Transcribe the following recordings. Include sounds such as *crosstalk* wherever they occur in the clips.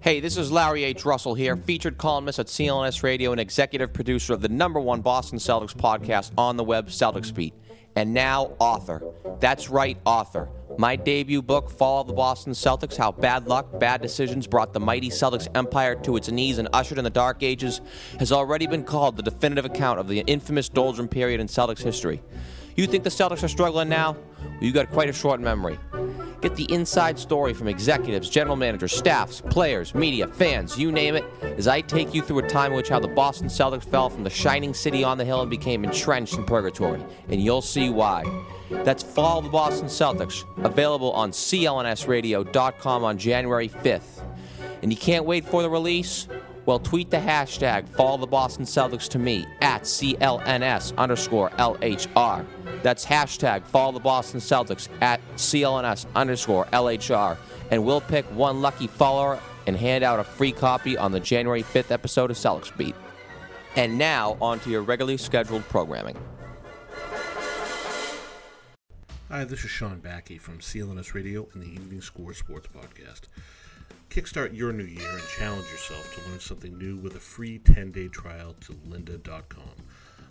Hey, this is Larry H. Russell here, featured columnist at CLNS Radio and executive producer of the number one Boston Celtics podcast on the web, Celtics Beat. And now, author. That's right, author. My debut book, Fall of the Boston Celtics How Bad Luck, Bad Decisions Brought the Mighty Celtics Empire to Its Knees and Ushered in the Dark Ages, has already been called the definitive account of the infamous Doldrum period in Celtics history. You think the Celtics are struggling now? Well, you got quite a short memory. Get the inside story from executives, general managers, staffs, players, media, fans, you name it, as I take you through a time in which how the Boston Celtics fell from the shining city on the hill and became entrenched in purgatory. And you'll see why. That's Fall of the Boston Celtics, available on clnsradio.com on January 5th. And you can't wait for the release? Well, tweet the hashtag Fall the Boston Celtics to me at CLNS underscore LHR. That's hashtag Fall the Boston Celtics at CLNS underscore LHR. And we'll pick one lucky follower and hand out a free copy on the January 5th episode of Celtics Beat. And now, on to your regularly scheduled programming. Hi, this is Sean Backey from CLNS Radio and the Evening Score Sports Podcast. Kickstart your new year and challenge yourself to learn something new with a free 10 day trial to lynda.com.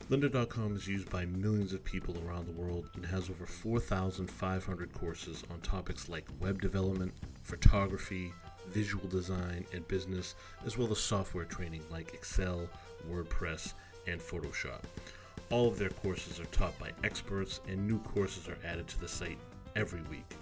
Lynda.com is used by millions of people around the world and has over 4,500 courses on topics like web development, photography, visual design, and business, as well as software training like Excel, WordPress, and Photoshop. All of their courses are taught by experts, and new courses are added to the site every week.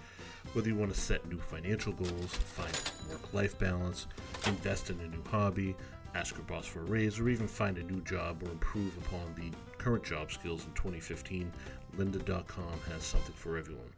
Whether you want to set new financial goals, find work life balance, invest in a new hobby, ask your boss for a raise, or even find a new job or improve upon the current job skills in 2015, lynda.com has something for everyone.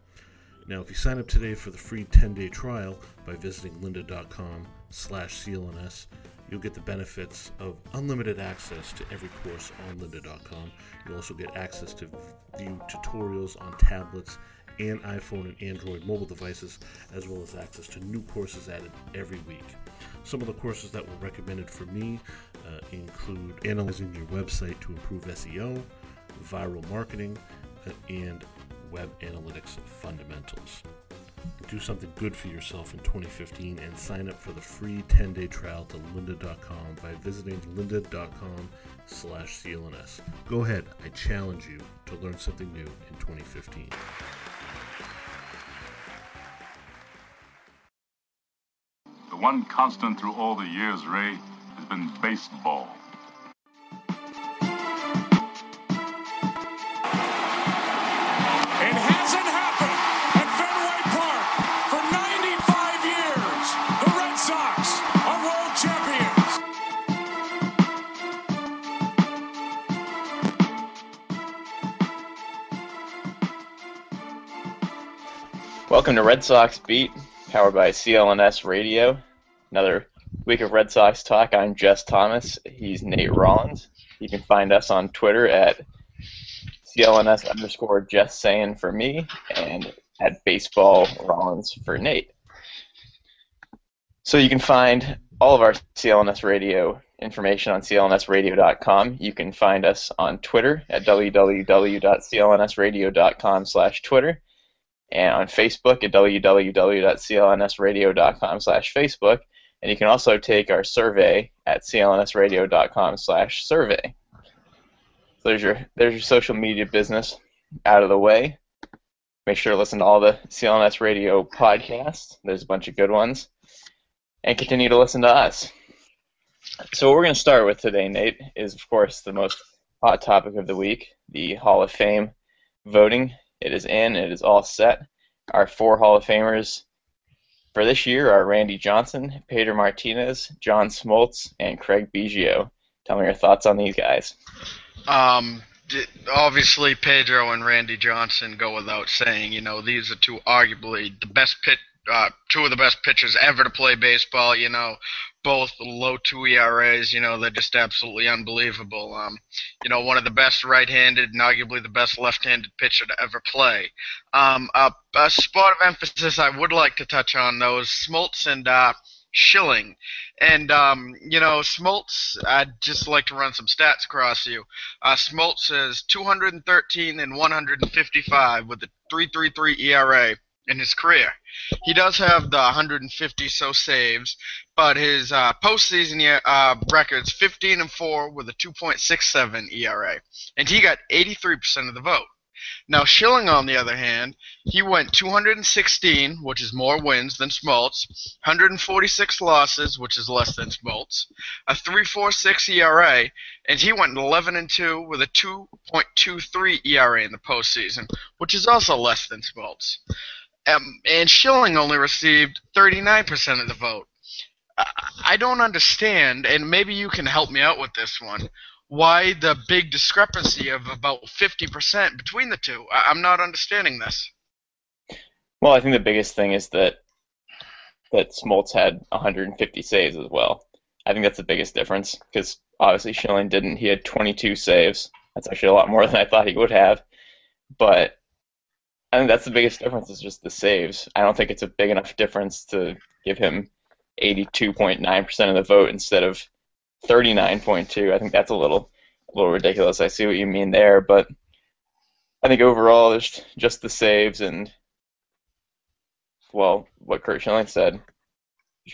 Now, if you sign up today for the free 10-day trial by visiting lynda.com slash CLNS, you'll get the benefits of unlimited access to every course on lynda.com. You'll also get access to view tutorials on tablets and iPhone and Android mobile devices, as well as access to new courses added every week. Some of the courses that were recommended for me uh, include analyzing your website to improve SEO, viral marketing, uh, and web analytics fundamentals. Do something good for yourself in 2015 and sign up for the free 10-day trial to lynda.com by visiting lynda.com slash CLNS. Go ahead, I challenge you to learn something new in 2015. The one constant through all the years, Ray, has been baseball. It hasn't happened at Fenway Park for 95 years. The Red Sox are world champions. Welcome to Red Sox Beat, powered by CLNS Radio. Another week of Red Sox talk. I'm Jess Thomas. He's Nate Rollins. You can find us on Twitter at CLNS underscore Jess saying for me and at Baseball Rollins for Nate. So you can find all of our CLNS Radio information on clnsradio.com. You can find us on Twitter at www.clnsradio.com slash Twitter and on Facebook at www.clnsradio.com slash Facebook. And you can also take our survey at clnsradio.com slash survey. So there's your, there's your social media business out of the way. Make sure to listen to all the CLNS Radio podcasts. There's a bunch of good ones. And continue to listen to us. So what we're going to start with today, Nate, is of course the most hot topic of the week, the Hall of Fame voting. It is in. It is all set. Our four Hall of Famers for this year are Randy Johnson, Pedro Martinez, John Smoltz, and Craig Biggio. Tell me your thoughts on these guys. Um, obviously, Pedro and Randy Johnson go without saying. You know, these are two arguably the best pit uh, two of the best pitchers ever to play baseball. You know, both low two ERAs. You know, they're just absolutely unbelievable. Um, you know, one of the best right-handed and arguably the best left-handed pitcher to ever play. Um, a, a spot of emphasis I would like to touch on though is Smoltz and uh, Schilling. And, um, you know, Smoltz, I'd just like to run some stats across you. Uh, Smoltz is 213 and 155 with a 3.33 ERA in his career. He does have the 150 so saves, but his uh, postseason year, uh, records 15 and 4 with a 2.67 ERA, and he got 83% of the vote. Now Schilling, on the other hand, he went 216, which is more wins than Smoltz, 146 losses, which is less than Smoltz, a 3.46 ERA, and he went 11 and 2 with a 2.23 ERA in the postseason, which is also less than Smoltz. Um, and Schilling only received 39% of the vote. I don't understand, and maybe you can help me out with this one. Why the big discrepancy of about 50% between the two? I- I'm not understanding this. Well, I think the biggest thing is that that Smoltz had 150 saves as well. I think that's the biggest difference because obviously Schilling didn't. He had 22 saves. That's actually a lot more than I thought he would have. But I think that's the biggest difference is just the saves. I don't think it's a big enough difference to give him 82.9% of the vote instead of 39.2. I think that's a little a little ridiculous. I see what you mean there, but I think overall there's just the saves and well, what Curt Schilling said.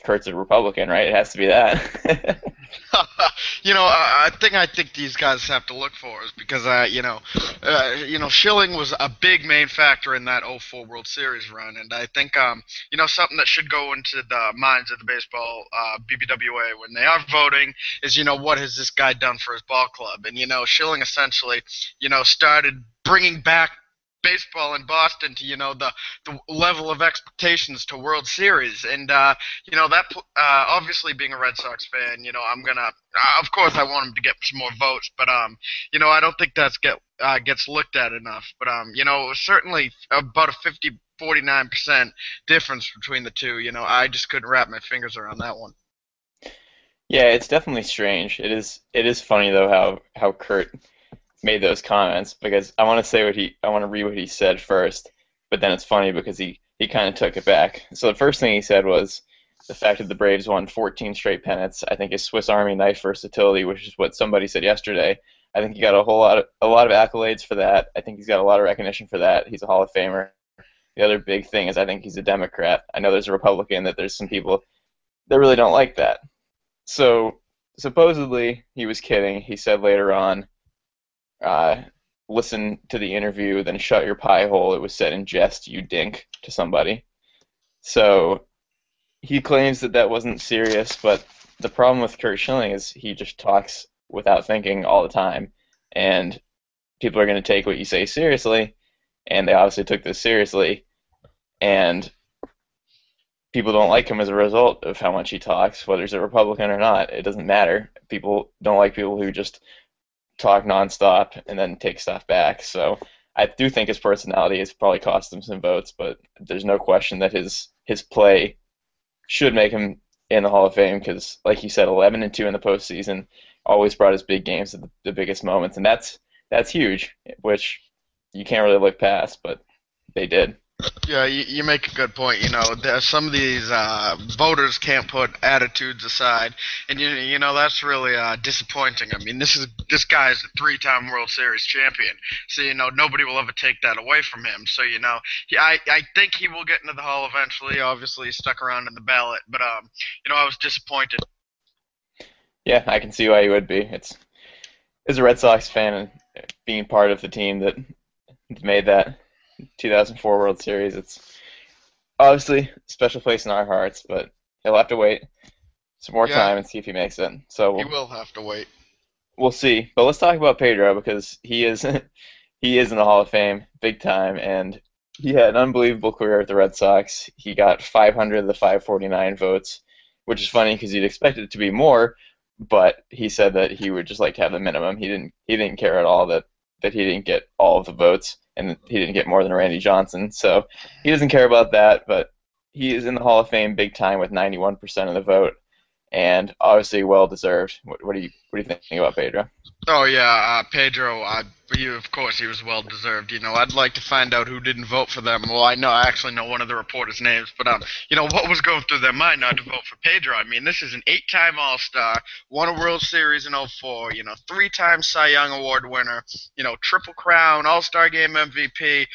Curt's a Republican, right? It has to be that. *laughs* *laughs* you know, I, I think I think these guys have to look for is because uh, you know, uh, you know, Schilling was a big main factor in that 04 World Series run, and I think um, you know, something that should go into the minds of the baseball uh, BBWA when they are voting is you know, what has this guy done for his ball club? And you know, Schilling essentially, you know, started bringing back baseball in Boston to you know the the level of expectations to World Series, and uh, you know that uh, obviously being a Red Sox fan, you know I'm gonna uh, of course I want him to get some more votes, but um you know I don't think that's get uh, gets looked at enough, but um you know certainly about a 50 49 percent difference between the two. You know I just couldn't wrap my fingers around that one. Yeah, it's definitely strange. It is it is funny though how how Curt made those comments because I want to say what he I want to read what he said first, but then it's funny because he he kind of took it back. So the first thing he said was the fact that the Braves won 14 straight pennants. I think is Swiss Army knife versatility, which is what somebody said yesterday. I think he got a whole lot of a lot of accolades for that. I think he's got a lot of recognition for that. He's a Hall of Famer. The other big thing is I think he's a Democrat. I know there's a Republican that there's some people that really don't like that. So supposedly he was kidding. He said later on uh, listen to the interview, then shut your pie hole. It was said in jest, you dink, to somebody. So he claims that that wasn't serious, but the problem with Curt Schilling is he just talks without thinking all the time, and people are going to take what you say seriously, and they obviously took this seriously, and people don't like him as a result of how much he talks, whether he's a Republican or not. It doesn't matter. People don't like people who just talk nonstop and then take stuff back. So I do think his personality has probably cost him some votes, but there's no question that his his play should make him in the Hall of Fame because, like you said, 11 and two in the postseason, always brought his big games at the, the biggest moments, and that's that's huge, which you can't really look past, but they did. Yeah, you, you make a good point. You know, there, some of these uh, voters can't put attitudes aside, and you you know that's really uh, disappointing. I mean, this is this guy is a three-time World Series champion, so you know nobody will ever take that away from him. So you know, he, I I think he will get into the Hall eventually. Obviously, stuck around in the ballot, but um, you know, I was disappointed. Yeah, I can see why you would be. It's as a Red Sox fan and being part of the team that made that 2004 World Series. It's obviously a special place in our hearts, but he'll have to wait some more Yeah. time and see if he makes it. So He we'll, will have to wait. we'll see. But let's talk about Pedro because he is *laughs* he is in the Hall of Fame big time, and he had an unbelievable career at the Red Sox. He got 500 of the 549 votes, which is funny because you'd expect it to be more, but he said that he would just like to have the minimum. He didn't he didn't care at all that that he didn't get all of the votes and he didn't get more than Randy Johnson. So he doesn't care about that, but he is in the Hall of Fame big time with 91% of the vote, and obviously well deserved. What, what do you what do you think about Pedro? Oh yeah, uh, Pedro. He, of course, he was well deserved. You know, I'd like to find out who didn't vote for them. Well, I know I actually know one of the reporters' names, but um, you know, what was going through their mind not to vote for Pedro? I mean, this is an eight-time All-Star, won a World Series in 04, You know, three-time Cy Young Award winner. You know, triple crown, All-Star Game MVP.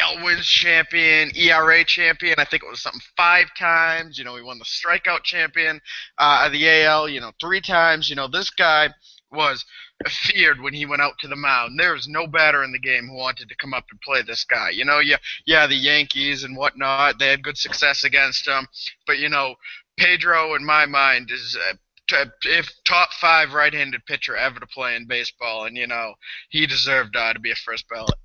AL wins champion, ERA champion. I think it was something five times. You know, he won the strikeout champion uh, of the AL. You know, three times. You know, this guy was feared when he went out to the mound. There was no batter in the game who wanted to come up and play this guy. You know, yeah, yeah, the Yankees and whatnot. They had good success against him, but you know, Pedro, in my mind, is. Uh, if top five right-handed pitcher ever to play in baseball, and you know he deserved uh, to be a first ballot.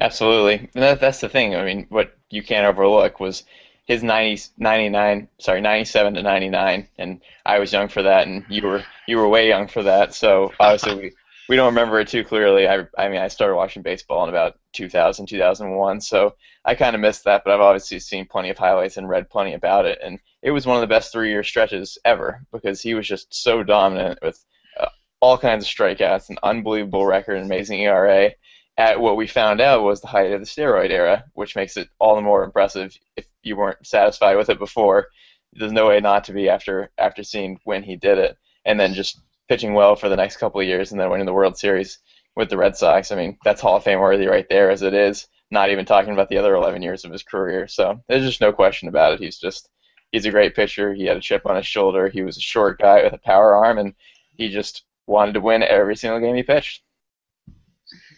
Absolutely. And that, that's the thing. I mean, what you can't overlook was his 90, 99, sorry, 97 to 99, and I was young for that, and you were you were way young for that. So obviously we, we don't remember it too clearly. I, I mean, I started watching baseball in about 2000, 2001, so I kind of missed that, but I've obviously seen plenty of highlights and read plenty about it, and it was one of the best three-year stretches ever because he was just so dominant with uh, all kinds of strikeouts, an unbelievable record, an amazing ERA at what we found out was the height of the steroid era, which makes it all the more impressive if you weren't satisfied with it before. There's no way not to be after after seeing when he did it, and then just pitching well for the next couple of years, and then winning the World Series with the Red Sox. I mean, that's Hall of Fame worthy right there, as it is. Not even talking about the other 11 years of his career. So there's just no question about it. He's just he's a great pitcher. He had a chip on his shoulder. He was a short guy with a power arm, and he just wanted to win every single game he pitched.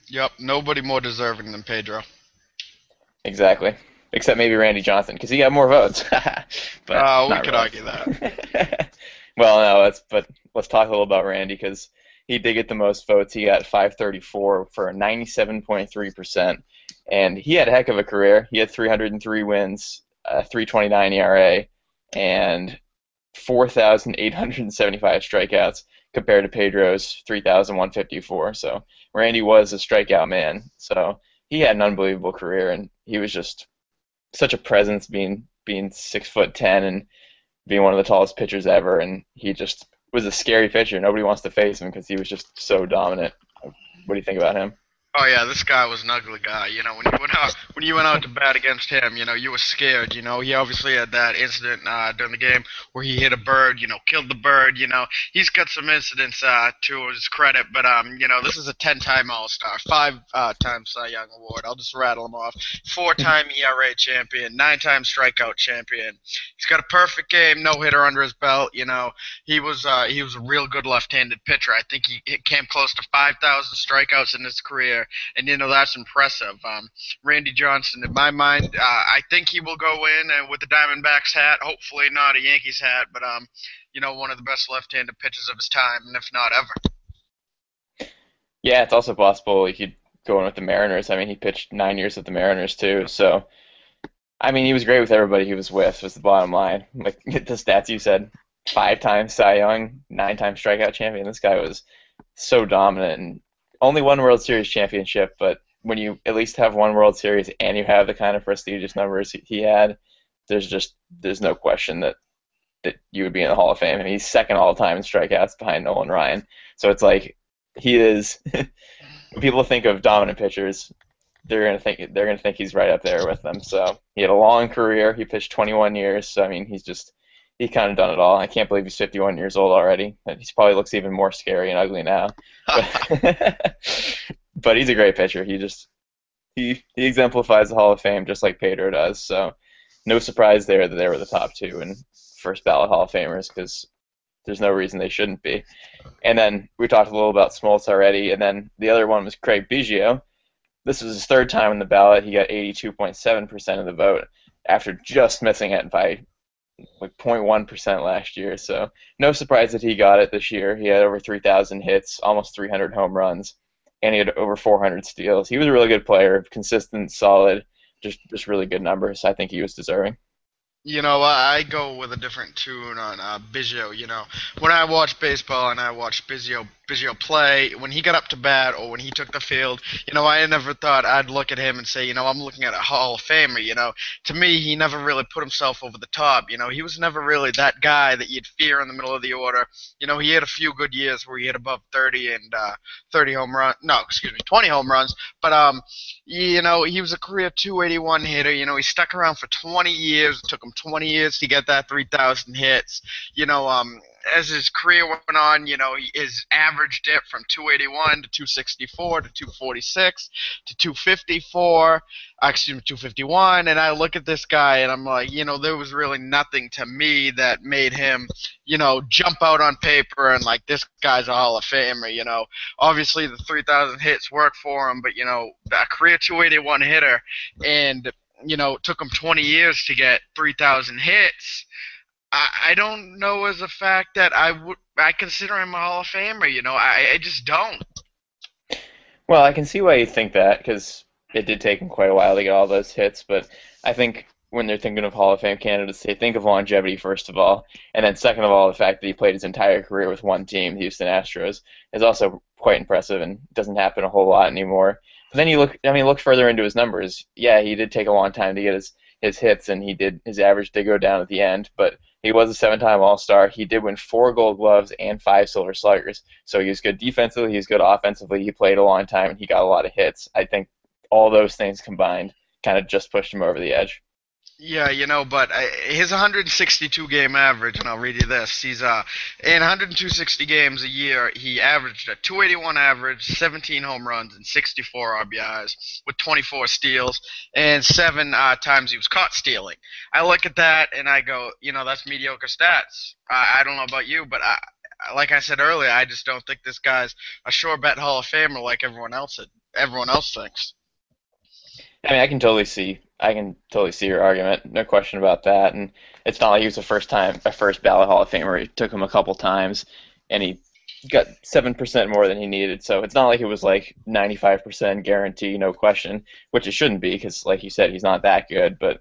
Yep, nobody more deserving than Pedro. Exactly. Except maybe Randy Johnson, because he got more votes. *laughs* but uh, we could really. argue that. *laughs* well, no, let's but let's talk a little about Randy because he did get the most votes. He got 534 for 97.3 percent, and he had a heck of a career. He had 303 wins, uh, 329 ERA, and 4,875 strikeouts compared to Pedro's 3,154. So Randy was a strikeout man. So he had an unbelievable career, and he was just such a presence, being being six foot ten and being one of the tallest pitchers ever. And he just was a scary pitcher. Nobody wants to face him because he was just so dominant. What do you think about him? Oh yeah, this guy was an ugly guy. You know, when you went out when you went out to bat against him, you know, you were scared. You know, he obviously had that incident uh, during the game where he hit a bird. You know, killed the bird. You know, he's got some incidents uh, to his credit, but um, you know, this is a ten-time All-Star, five-time uh, Cy Young Award. I'll just rattle them off: four-time *laughs* ERA champion, nine-time strikeout champion. He's got a perfect game, no hitter under his belt. You know, he was uh, he was a real good left-handed pitcher. I think he, he came close to five thousand strikeouts in his career and you know that's impressive. Um, Randy Johnson, in my mind, uh, I think he will go in uh, with the Diamondbacks hat. Hopefully not a Yankees hat, but um, you know one of the best left-handed pitchers of his time, and if not ever. Yeah, it's also possible he could go in with the Mariners. I mean, he pitched nine years with the Mariners too, so. I mean, he was great with everybody he was with. Was the bottom line. Like *laughs* the stats you said, five times Cy Young, nine times strikeout champion. This guy was so dominant, and only one World Series championship, but when you at least have one World Series and you have the kind of prestigious numbers he had, there's just there's no question that that you would be in the Hall of Fame. Mean, he's second all time in strikeouts behind Nolan Ryan. So it's like he is. *laughs* when people think of dominant pitchers, they're gonna think they're gonna think he's right up there with them. So he had a long career. He pitched 21 years. So I mean, he's just he's kind of done it all. I can't believe he's 51 years old already. He probably looks even more scary and ugly now. But, *laughs* but he's a great pitcher. He just he he exemplifies the Hall of Fame just like Pedro does. So no surprise there that they were the top two and first ballot Hall of Famers because there's no reason they shouldn't be. And then we talked a little about Smoltz already, and then the other one was Craig Biggio. This was his third time in the ballot. He got 82.7% of the vote after just missing it by like 0.1% last year. So no surprise that he got it this year. He had over 3,000 hits, almost 300 home runs, and he had over 400 steals. He was a really good player, consistent, solid, just just really good numbers. I think he was deserving. You know, I go with a different tune on uh, Biggio. You know, when I watch baseball and I watch Biggio, Biggio play, when he got up to bat or when he took the field, you know, I never thought I'd look at him and say, you know, I'm looking at a Hall of Famer. You know, to me, he never really put himself over the top. You know, he was never really that guy that you'd fear in the middle of the order. You know, he had a few good years where he hit above 30 and uh, 30 home run. No, excuse me, 20 home runs. But um, you know, he was a career 281 hitter. You know, he stuck around for 20 years. It took him 20 years to get that 3,000 hits. You know, um, as his career went on, you know, his average dipped from 281 to 264 to 246 to 254, uh, excuse me, 251. And I look at this guy and I'm like, you know, there was really nothing to me that made him, you know, jump out on paper and like this guy's a Hall of Famer. You know, obviously the 3,000 hits worked for him, but you know, a career 281 hitter and you know, it took him 20 years to get 3,000 hits. I, don't know as a fact that I would I consider him a Hall of Famer. You know, I, I just don't. Well, I can see why you think that because it did take him quite a while to get all those hits. But I think when they're thinking of Hall of Fame candidates, they think of longevity first of all, and then second of all, the fact that he played his entire career with one team, the Houston Astros, is also quite impressive and doesn't happen a whole lot anymore. But then you look, I mean, look further into his numbers. Yeah, he did take a long time to get his his hits, and he did his average did go down at the end, but he was a seven-time All-Star. He did win four Gold Gloves and five Silver Sluggers. So he was good defensively. He was good offensively. He played a long time, and he got a lot of hits. I think all those things combined kind of just pushed him over the edge. Yeah, you know, but his 162 game average, and I'll read you this. He's uh in 160 games a year, he averaged a 281 average, 17 home runs, and 64 RBIs with 24 steals, and seven uh, times he was caught stealing. I look at that and I go, you know, that's mediocre stats. I, I don't know about you, but I, like I said earlier, I just don't think this guy's a sure bet Hall of Famer like everyone else everyone else thinks. I mean, I can totally see. I can totally see your argument. No question about that. And it's not like he was a first time, a first ballot Hall of Famer. It took him a couple times, and he got seven percent more than he needed. So it's not like it was like ninety-five percent guarantee, no question, which it shouldn't be because, like you said, he's not that good. But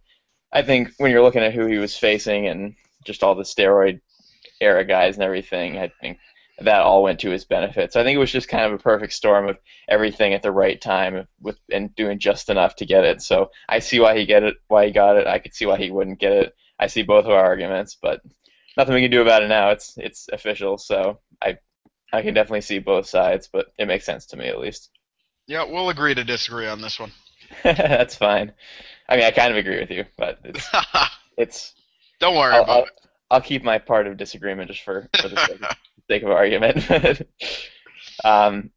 I think when you're looking at who he was facing and just all the steroid era guys and everything, I think that all went to his benefit. So I think it was just kind of a perfect storm of everything at the right time with and doing just enough to get it. So I see why he get it, why he got it. I could see why he wouldn't get it. I see both of our arguments, but nothing we can do about it now. It's it's official, so I I can definitely see both sides, but it makes sense to me at least. Yeah, we'll agree to disagree on this one. *laughs* That's fine. I mean, I kind of agree with you, but it's *laughs* it's. Don't worry I'll, about I'll, it. I'll keep my part of disagreement just for, for the sake, of, *laughs* sake of argument. *laughs* um,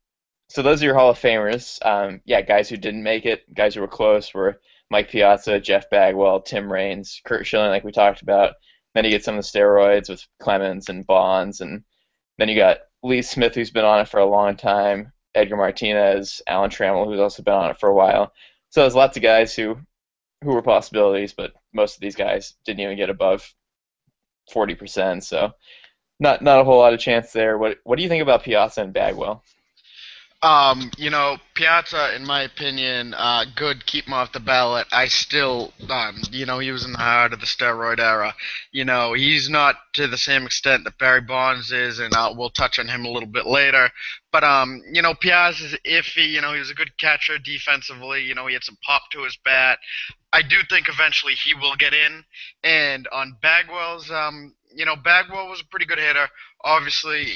so those are your Hall of Famers. Um, yeah, guys who didn't make it, guys who were close were Mike Piazza, Jeff Bagwell, Tim Raines, Curt Schilling, like we talked about. Then you get some of the steroids with Clemens and Bonds, and then you got Lee Smith, who's been on it for a long time, Edgar Martinez, Alan Trammell, who's also been on it for a while. So there's lots of guys who who were possibilities, but most of these guys didn't even get above 40%. So not not a whole lot of chance there. What what do you think about Piazza and Bagwell? Um, you know, Piazza, in my opinion, uh, good. Keep him off the ballot. I still, um, you know, he was in the heart of the steroid era. You know, he's not to the same extent that Barry Bonds is, and uh, we'll touch on him a little bit later. But um, you know, Piazza's iffy. You know, he was a good catcher defensively. You know, he had some pop to his bat. I do think eventually he will get in. And on Bagwell's, um, you know, Bagwell was a pretty good hitter. Obviously,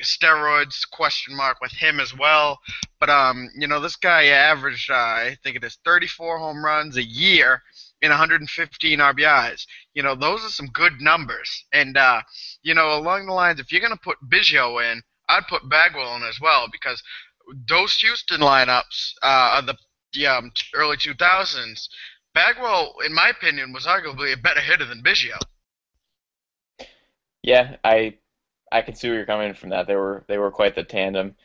steroids question mark with him as well. But um, you know, this guy averaged, uh, I think it is 34 home runs a year in 115 RBIs. You know, those are some good numbers. And uh, you know, along the lines, if you're gonna put Biggio in, I'd put Bagwell in as well because those Houston lineups uh, of the, the um, early 2000s, Bagwell, in my opinion, was arguably a better hitter than Biggio. Yeah, I I can see where you're coming from that. They were they were quite the tandem.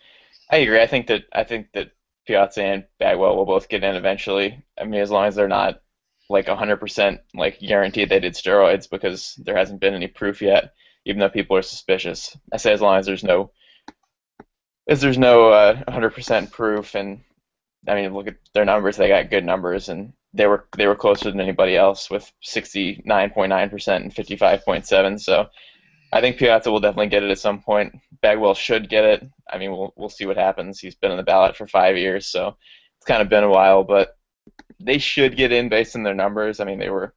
I agree. I think that I think that Piazza and Bagwell will both get in eventually. I mean, as long as they're not like 100% like guaranteed they did steroids because there hasn't been any proof yet, even though people are suspicious. I say as long as there's no as there's no uh, 100% proof and I mean, look at their numbers. They got good numbers, and they were they were closer than anybody else with 69.9% and 55.7. So I think Piazza will definitely get it at some point. Bagwell should get it. I mean, we'll we'll see what happens. He's been in the ballot for five years, so it's kind of been a while, but they should get in based on their numbers. I mean, they were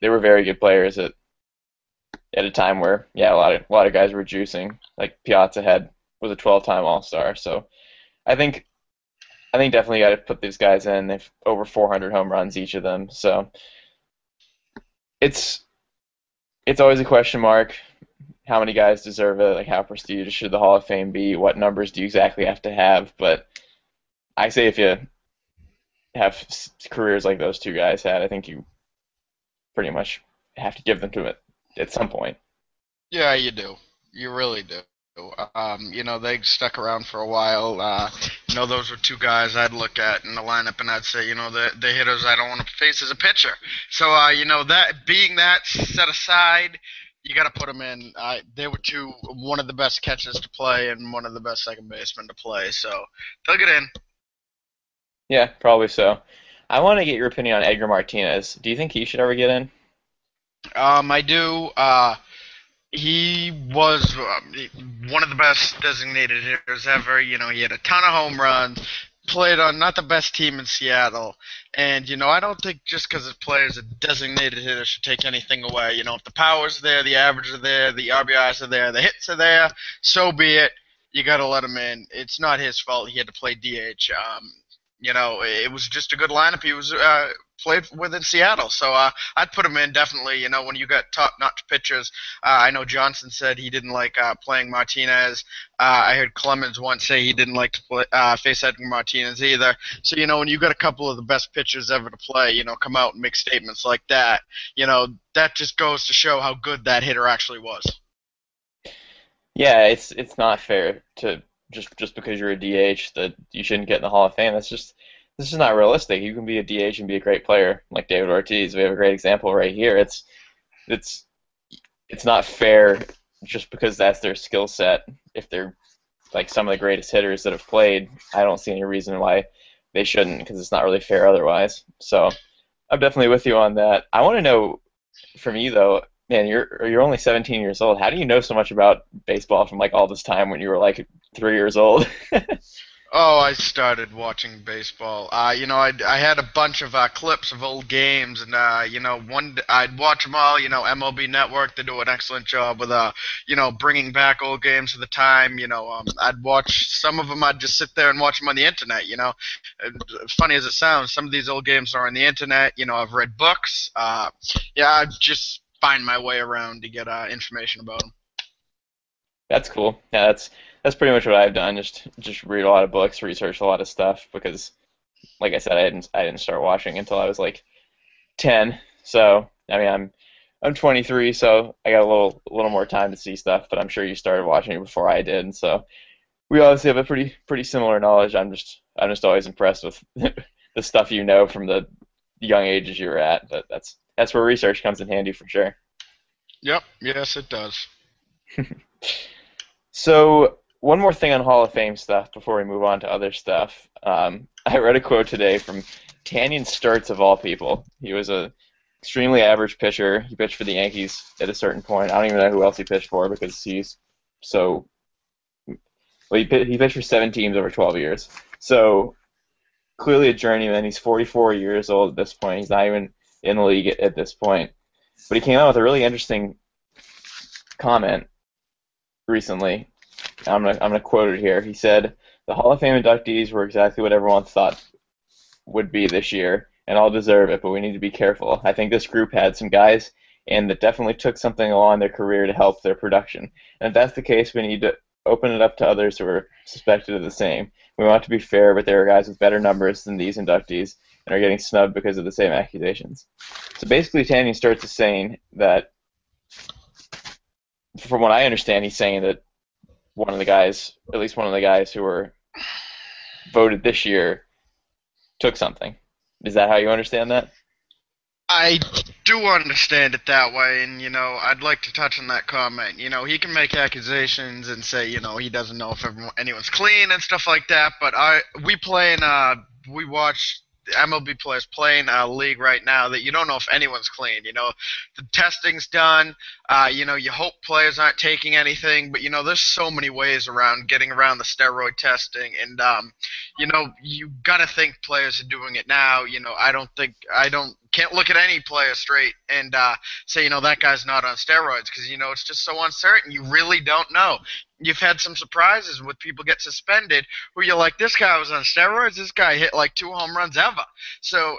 they were very good players at at a time where yeah, a lot of a lot of guys were juicing. Like Piazza had was a 12-time All-Star, so I think I think definitely got to put these guys in. They've over 400 home runs each of them, so it's it's always a question mark. How many guys deserve it? Like how prestigious should the Hall of Fame be? What numbers do you exactly have to have? But I say if you have careers like those two guys had, I think you pretty much have to give them to it at some point. Yeah, you do. You really do. Um, you know, they stuck around for a while. Uh, you know, those were two guys I'd look at in the lineup, and I'd say, you know, the the hitters I don't want to face as a pitcher. So, uh, you know, that being that set aside, you got to put them in. Uh, they were two, one of the best catches to play, and one of the best second basemen to play. So they'll get in. Yeah, probably so. I want to get your opinion on Edgar Martinez. Do you think he should ever get in? Um, I do. Uh, he was um, one of the best designated hitters ever. You know, he had a ton of home runs, played on not the best team in Seattle, and you know, I don't think just because a player is a designated hitter should take anything away. You know, if the power's there, the average are there, the RBIs are there, the hits are there, so be it. You got to let him in. It's not his fault. He had to play DH. Um, you know, it was just a good lineup. He was uh, played with in Seattle, so uh, I'd put him in definitely. You know, when you got top-notch pitchers, uh, I know Johnson said he didn't like uh, playing Martinez. Uh, I heard Clemens once say he didn't like to play, uh, face Edgar Martinez either. So you know, when you got a couple of the best pitchers ever to play, you know, come out and make statements like that, you know, that just goes to show how good that hitter actually was. Yeah, it's it's not fair to just just because you're a DH that you shouldn't get in the Hall of Fame. That's just this is not realistic. You can be a DH and be a great player like David Ortiz. We have a great example right here. It's it's it's not fair just because that's their skill set. If they're like some of the greatest hitters that have played, I don't see any reason why they shouldn't because it's not really fair otherwise. So I'm definitely with you on that. I want to know from you though, man, you're you're only 17 years old. How do you know so much about baseball from like all this time when you were like three years old? *laughs* Oh, I started watching baseball. Uh, you know, I I had a bunch of uh, clips of old games, and uh, you know, one I'd watch them all. You know, MLB Network they do an excellent job with uh, you know, bringing back old games to the time. You know, um, I'd watch some of them. I'd just sit there and watch them on the internet. You know, funny as it sounds, some of these old games are on the internet. You know, I've read books. Uh, yeah, I just find my way around to get uh, information about them. That's cool. Yeah, that's that's pretty much what I've done. Just just read a lot of books, research a lot of stuff because, like I said, I didn't I didn't start watching until I was like ten. So I mean, I'm I'm 23, so I got a little a little more time to see stuff. But I'm sure you started watching it before I did, so we obviously have a pretty pretty similar knowledge. I'm just I'm just always impressed with *laughs* the stuff you know from the young ages you're at. But that's that's where research comes in handy for sure. Yep. Yes, it does. *laughs* so one more thing on Hall of Fame stuff before we move on to other stuff. Um, *laughs* I read a quote today from Tanyon Sturtze of all people. He was a extremely average pitcher. He pitched for the Yankees at a certain point. I don't even know who else he pitched for because he's so. Well, he, he pitched for seven teams over 12 years. So clearly a journeyman. He's 44 years old at this point. He's not even in the league at, at this point. But he came out with a really interesting comment recently I'm gonna I'm gonna quote it here. He said, "The Hall of Fame inductees were exactly what everyone thought would be this year, and all deserve it. But we need to be careful. I think this group had some guys." And that definitely took something along their career to help their production. And if that's the case, we need to open it up to others who are suspected of the same. We want to be fair, but there are guys with better numbers than these inductees and are getting snubbed because of the same accusations. So basically, Tanyon Sturtze saying that, from what I understand, he's saying that one of the guys, at least one of the guys who were voted this year, took something. Is that how you understand that? I do understand it that way, and you know, I'd like to touch on that comment. You know, he can make accusations and say, you know, he doesn't know if everyone, anyone's clean and stuff like that. But I, we play in, uh, we watch MLB players playing a league right now that you don't know if anyone's clean. You know, the testing's done. Uh, you know, you hope players aren't taking anything, but you know, there's so many ways around getting around the steroid testing, and um, you know, you gotta think players are doing it now. You know, I don't think I don't can't look at any player straight and uh, say, you know, that guy's not on steroids because you know it's just so uncertain. You really don't know you've had some surprises with people get suspended who you're like, this guy was on steroids. This guy hit like two home runs ever. So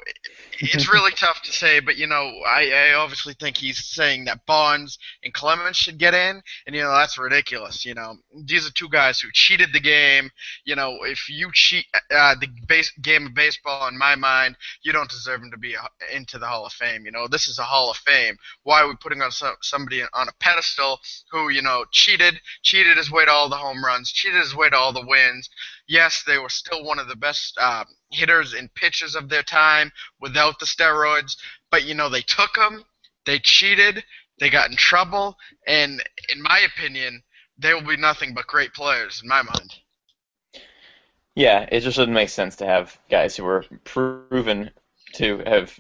it's really *laughs* tough to say. But you know, I, I obviously think he's saying that Bonds and Clemens should get in, and you know that's ridiculous. You know, these are two guys who cheated the game. You know, if you cheat uh, the base game of baseball, in my mind, you don't deserve him to be into the Hall of Fame. You know, this is a Hall of Fame. Why are we putting on some, somebody on a pedestal who you know cheated, cheated his way to all the home runs, cheated his way to all the wins. Yes, they were still one of the best uh, hitters and pitchers of their time without the steroids, but you know they took them, they cheated, they got in trouble, and in my opinion, they will be nothing but great players in my mind. Yeah, it just doesn't make sense to have guys who were proven to have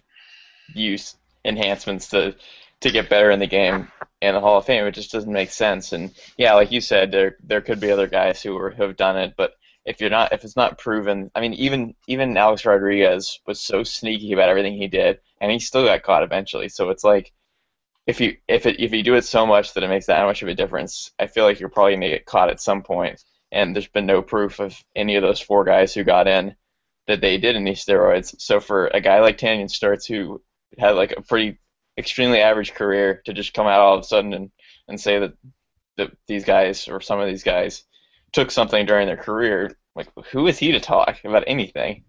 used enhancements to to get better in the game and the Hall of Fame. It just doesn't make sense. And yeah, like you said, there there could be other guys who, are, who have done it, but if you're not if it's not proven, I mean, even even Alex Rodriguez was so sneaky about everything he did, and he still got caught eventually. So it's like if you if it if you do it so much that it makes that much of a difference, I feel like you're probably gonna get caught at some point. And there's been no proof of any of those four guys who got in that they did any steroids. So for a guy like Tanyon Sturtze who had like a pretty extremely average career to just come out all of a sudden and, and say that, that these guys or some of these guys took something during their career. Like, who is he to talk about anything?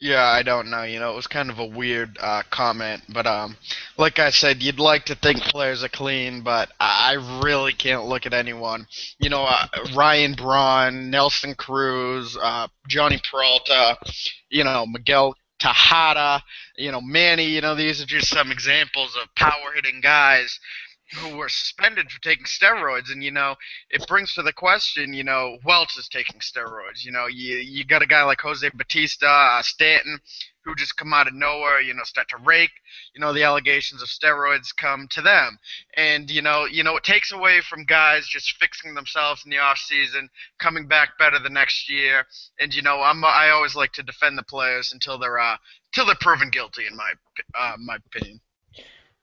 Yeah, I don't know. You know, it was kind of a weird uh, comment, but um, like I said, you'd like to think players are clean, but I really can't look at anyone. You know, uh, Ryan Braun, Nelson Cruz, uh, Jhonny Peralta, you know, Miguel Tejada, you know, Manny, you know, these are just some examples of power hitting guys who were suspended for taking steroids. And you know it brings to the question you know Welch is taking steroids. You know you you got a guy like Jose Bautista uh, Stanton who just come out of nowhere you know start to rake you know the allegations of steroids come to them and you know you know it takes away from guys just fixing themselves in the off season coming back better the next year and you know I'm I always like to defend the players until they're uh until they're proven guilty in my uh, my opinion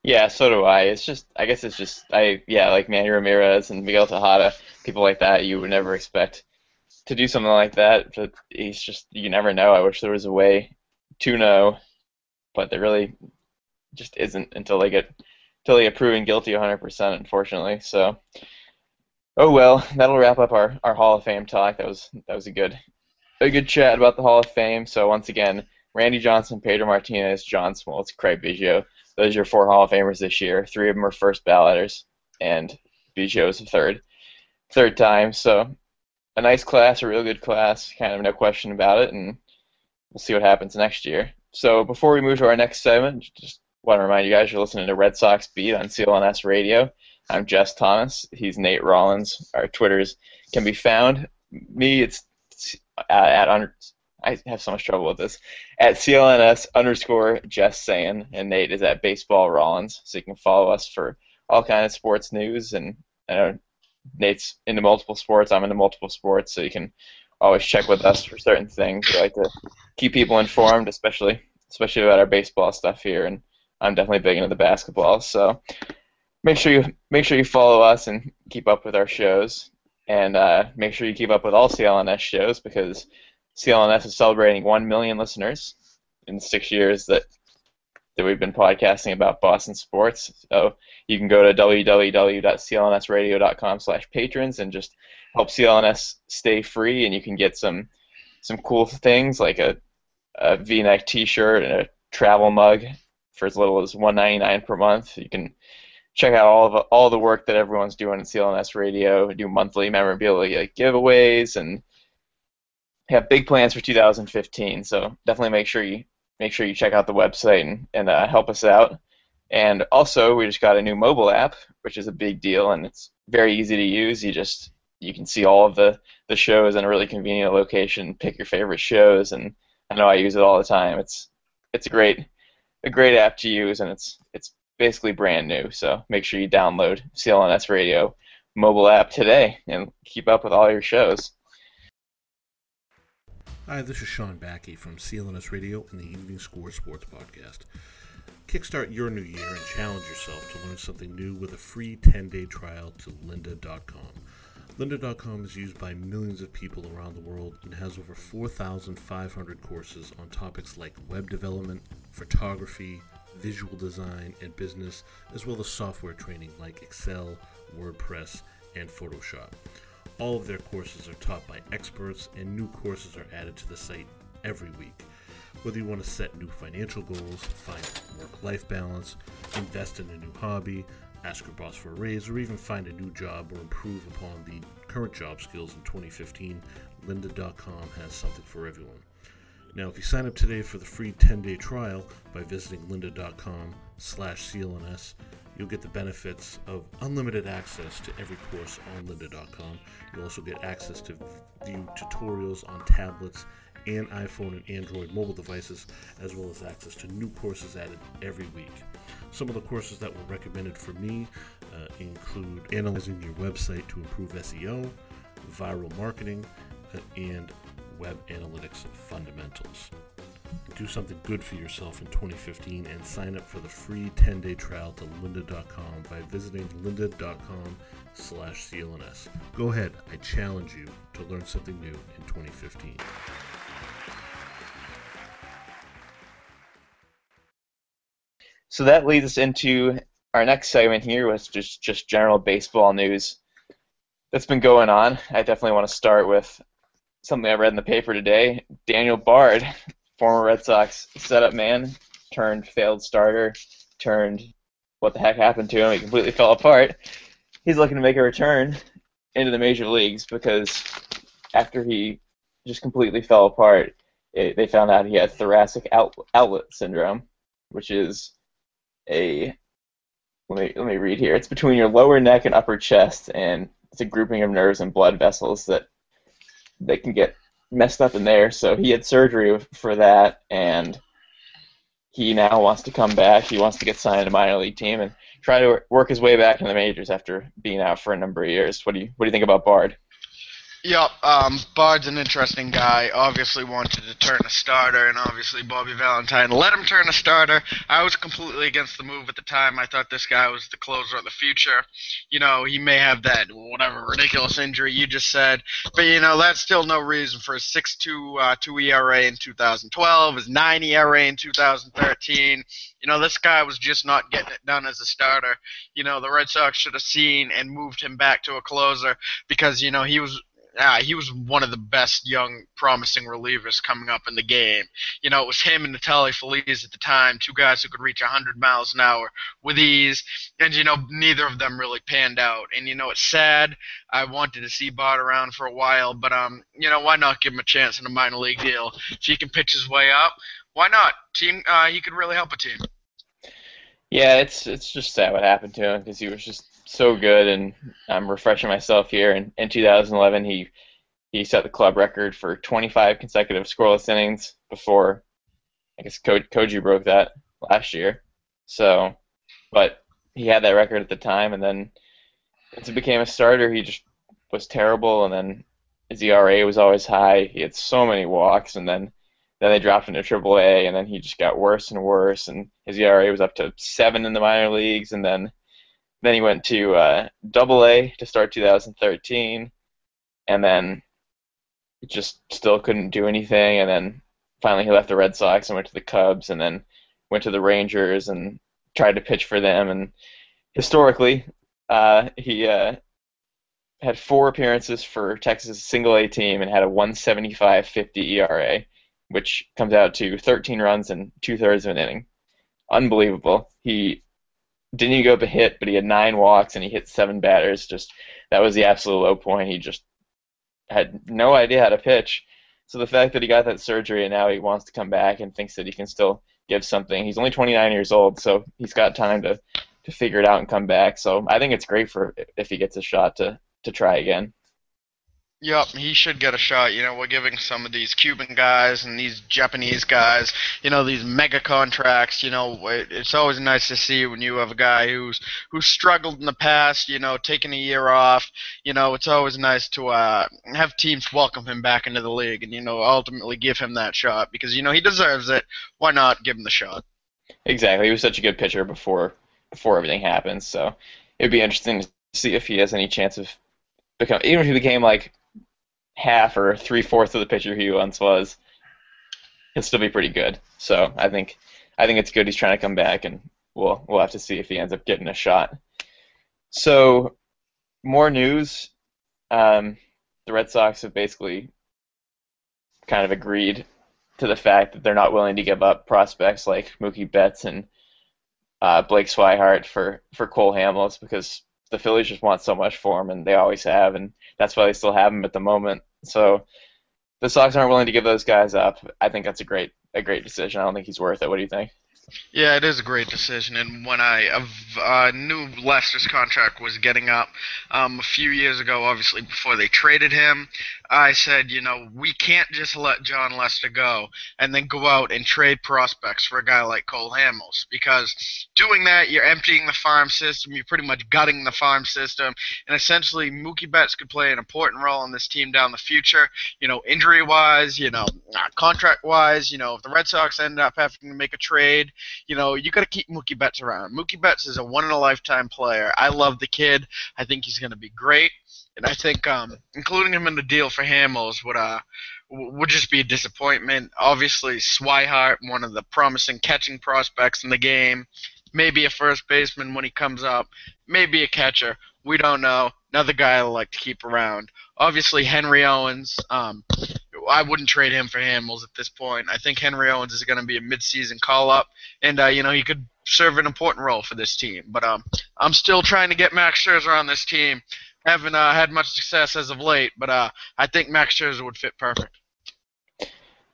yeah, so do I. It's just, I guess it's just, I yeah, like Manny Ramirez and Miguel Tejada, people like that, you would never expect to do something like that. But he's just, you never know. I wish there was a way to know, but there really just isn't until they get until they get proven guilty 100%, unfortunately. So, oh well, that'll wrap up our, our Hall of Fame talk. That was that was a good a good chat about the Hall of Fame. So once again, Randy Johnson, Pedro Martinez, John Smoltz, Craig Biggio those are your four Hall of Famers this year. Three of them are first balloters, and Biggio is the third, third time. So a nice class, a real good class, kind of no question about it, and we'll see what happens next year. So before we move to our next segment, just want to remind you guys you're listening to Red Sox Beat on CLNS Radio. I'm Jess Thomas. He's Nate Rollins. Our Twitters can be found. Me, it's at, at I have so much trouble with this. At CLNS underscore Jess saying, and Nate is at Baseball Rollins, so you can follow us for all kind of sports news. And know Nate's into multiple sports. I'm into multiple sports, so you can always check with us for certain things. We like to keep people informed, especially especially about our baseball stuff here. And I'm definitely big into the basketball, so make sure you make sure you follow us and keep up with our shows. And uh, make sure you keep up with all CLNS shows because CLNS is celebrating 1 million listeners in six years that that we've been podcasting about Boston sports. So you can go to www.clnsradio.com slash patrons and just help CLNS stay free, and you can get some some cool things like a, a V-neck T-shirt and a travel mug for as little as $1.99 per month. You can check out all of all the work that everyone's doing at CLNS Radio. do monthly memorabilia giveaways and have big plans for 2015. So definitely make sure you make sure you check out the website and, and uh, help us out. And also, we just got a new mobile app, which is a big deal, and it's very easy to use. You just you can see all of the, the shows in a really convenient location, pick your favorite shows, and I know I use it all the time. It's it's a great a great app to use, and it's it's basically brand new. So make sure you download CLNS Radio mobile app today and keep up with all your shows. Hi, this is Sean Backey from CLNS Radio and the Evening Score Sports Podcast. Kickstart your new year and challenge yourself to learn something new with a free 10 day trial to lynda.com. Lynda.com is used by millions of people around the world and has over 4,500 courses on topics like web development, photography, visual design, and business, as well as software training like Excel, WordPress, and Photoshop. All of their courses are taught by experts, and new courses are added to the site every week. Whether you want to set new financial goals, find work life balance, invest in a new hobby, ask your boss for a raise, or even find a new job or improve upon the current job skills in 2015, lynda.com has something for everyone. Now, if you sign up today for the free 10-day trial by visiting lynda.com slash CLNS, you'll get the benefits of unlimited access to every course on lynda.com. You'll also get access to view tutorials on tablets and iPhone and Android mobile devices, as well as access to new courses added every week. Some of the courses that were recommended for me uh, include analyzing your website to improve SEO, viral marketing, uh, and web analytics fundamentals. Do something good for yourself in 2015 and sign up for the free 10-day trial to lynda.com by visiting lynda.com slash CLNS. Go ahead, I challenge you to learn something new in 2015. So that leads us into our next segment here, is just, just general baseball news that's been going on. I definitely want to start with something I read in the paper today. Daniel Bard, former Red Sox setup man, turned failed starter, turned what the heck happened to him? He completely fell apart. He's looking to make a return into the major leagues because after he just completely fell apart, it, they found out he had thoracic out, outlet syndrome, which is a let me let me read here. It's between your lower neck and upper chest, and it's a grouping of nerves and blood vessels that they can get messed up in there. So he had surgery for that, and he now wants to come back. He wants to get signed to a minor league team and try to work his way back in the majors after being out for a number of years. What do you what do you think about Bard? Yep, um, Bard's an interesting guy. Obviously wanted to turn a starter, and obviously Bobby Valentine let him turn a starter. I was completely against the move at the time. I thought this guy was the closer of the future. You know, he may have that whatever ridiculous injury you just said, but you know that's still no reason for his 6.2 uh, 2 ERA in 2012, his 9 ERA in 2013. You know, this guy was just not getting it done as a starter. You know, the Red Sox should have seen and moved him back to a closer because you know he was uh, he was one of the best young, promising relievers coming up in the game. You know, it was him and Neftali Feliz at the time, two guys who could reach 100 miles an hour with ease, and you know, neither of them really panned out. And you know, it's sad. I wanted to see Bard around for a while, but um, you know, why not give him a chance in a minor league deal? If he can pitch his way up, why not? Team, uh, he could really help a team. Yeah, it's it's just sad what happened to him because he was just so good, and I'm refreshing myself here. And in 2011, he he set the club record for 25 consecutive scoreless innings before, I guess Ko- Koji broke that last year. So, but he had that record at the time, and then once he became a starter, he just was terrible, and then his ERA was always high. He had so many walks, and then then they dropped him to AAA, and then he just got worse and worse, and his ERA was up to seven in the minor leagues, and then then he went to uh, Double A to start 2013, and then just still couldn't do anything. And then finally he left the Red Sox and went to the Cubs, and then went to the Rangers and tried to pitch for them. And historically, uh, he uh, had four appearances for Texas single A team and had a 175.50 ERA, which comes out to 13 runs and two thirds of an inning. Unbelievable. He didn't even go up a hit, but he had nine walks and he hit seven batters. Just that was the absolute low point. He just had no idea how to pitch. So the fact that he got that surgery and now he wants to come back and thinks that he can still give something. He's only 29 years old, so he's got time to to figure it out and come back. So I think it's great for if he gets a shot to to try again. Yep, he should get a shot. You know, we're giving some of these Cuban guys and these Japanese guys, you know, these mega contracts. You know, it's always nice to see when you have a guy who's who's struggled in the past. You know, taking a year off. You know, it's always nice to uh, have teams welcome him back into the league and you know ultimately give him that shot because you know he deserves it. Why not give him the shot? Exactly. He was such a good pitcher before before everything happened. So it'd be interesting to see if he has any chance of become even if he became like half or three fourths of the pitcher he once was, he'll still be pretty good. So I think I think it's good he's trying to come back, and we'll we'll have to see if he ends up getting a shot. So more news. Um, the Red Sox have basically kind of agreed to the fact that they're not willing to give up prospects like Mookie Betts and uh, Blake Swihart for for Cole Hamels because the Phillies just want so much for him, and they always have, and that's why they still have him at the moment. So the Sox aren't willing to give those guys up. I think that's a great a great decision. I don't think he's worth it. What do you think? Yeah, it is a great decision. And when I uh, knew Lester's contract was getting up um, a few years ago, obviously before they traded him, I said, you know, we can't just let Jon Lester go and then go out and trade prospects for a guy like Cole Hamels because doing that, you're emptying the farm system, you're pretty much gutting the farm system, and essentially Mookie Betts could play an important role in this team down the future, you know, injury wise, you know, contract wise, you know, if the Red Sox end up having to make a trade, you know, you got to keep Mookie Betts around. Mookie Betts is a one in a lifetime player. I love the kid. I think he's going to be great and I think um, including him in the deal for Hamels would uh would just be a disappointment. Obviously, Swihart, one of the promising catching prospects in the game, maybe a first baseman when he comes up, maybe a catcher. We don't know. Another guy I like to keep around. Obviously, Henry Owens. Um, I wouldn't trade him for Hamels at this point. I think Henry Owens is going to be a midseason call up, and uh, you know he could serve an important role for this team. But um, I'm still trying to get Max Scherzer on this team haven't uh, had much success as of late, but uh, I think Max Scherzer would fit perfect.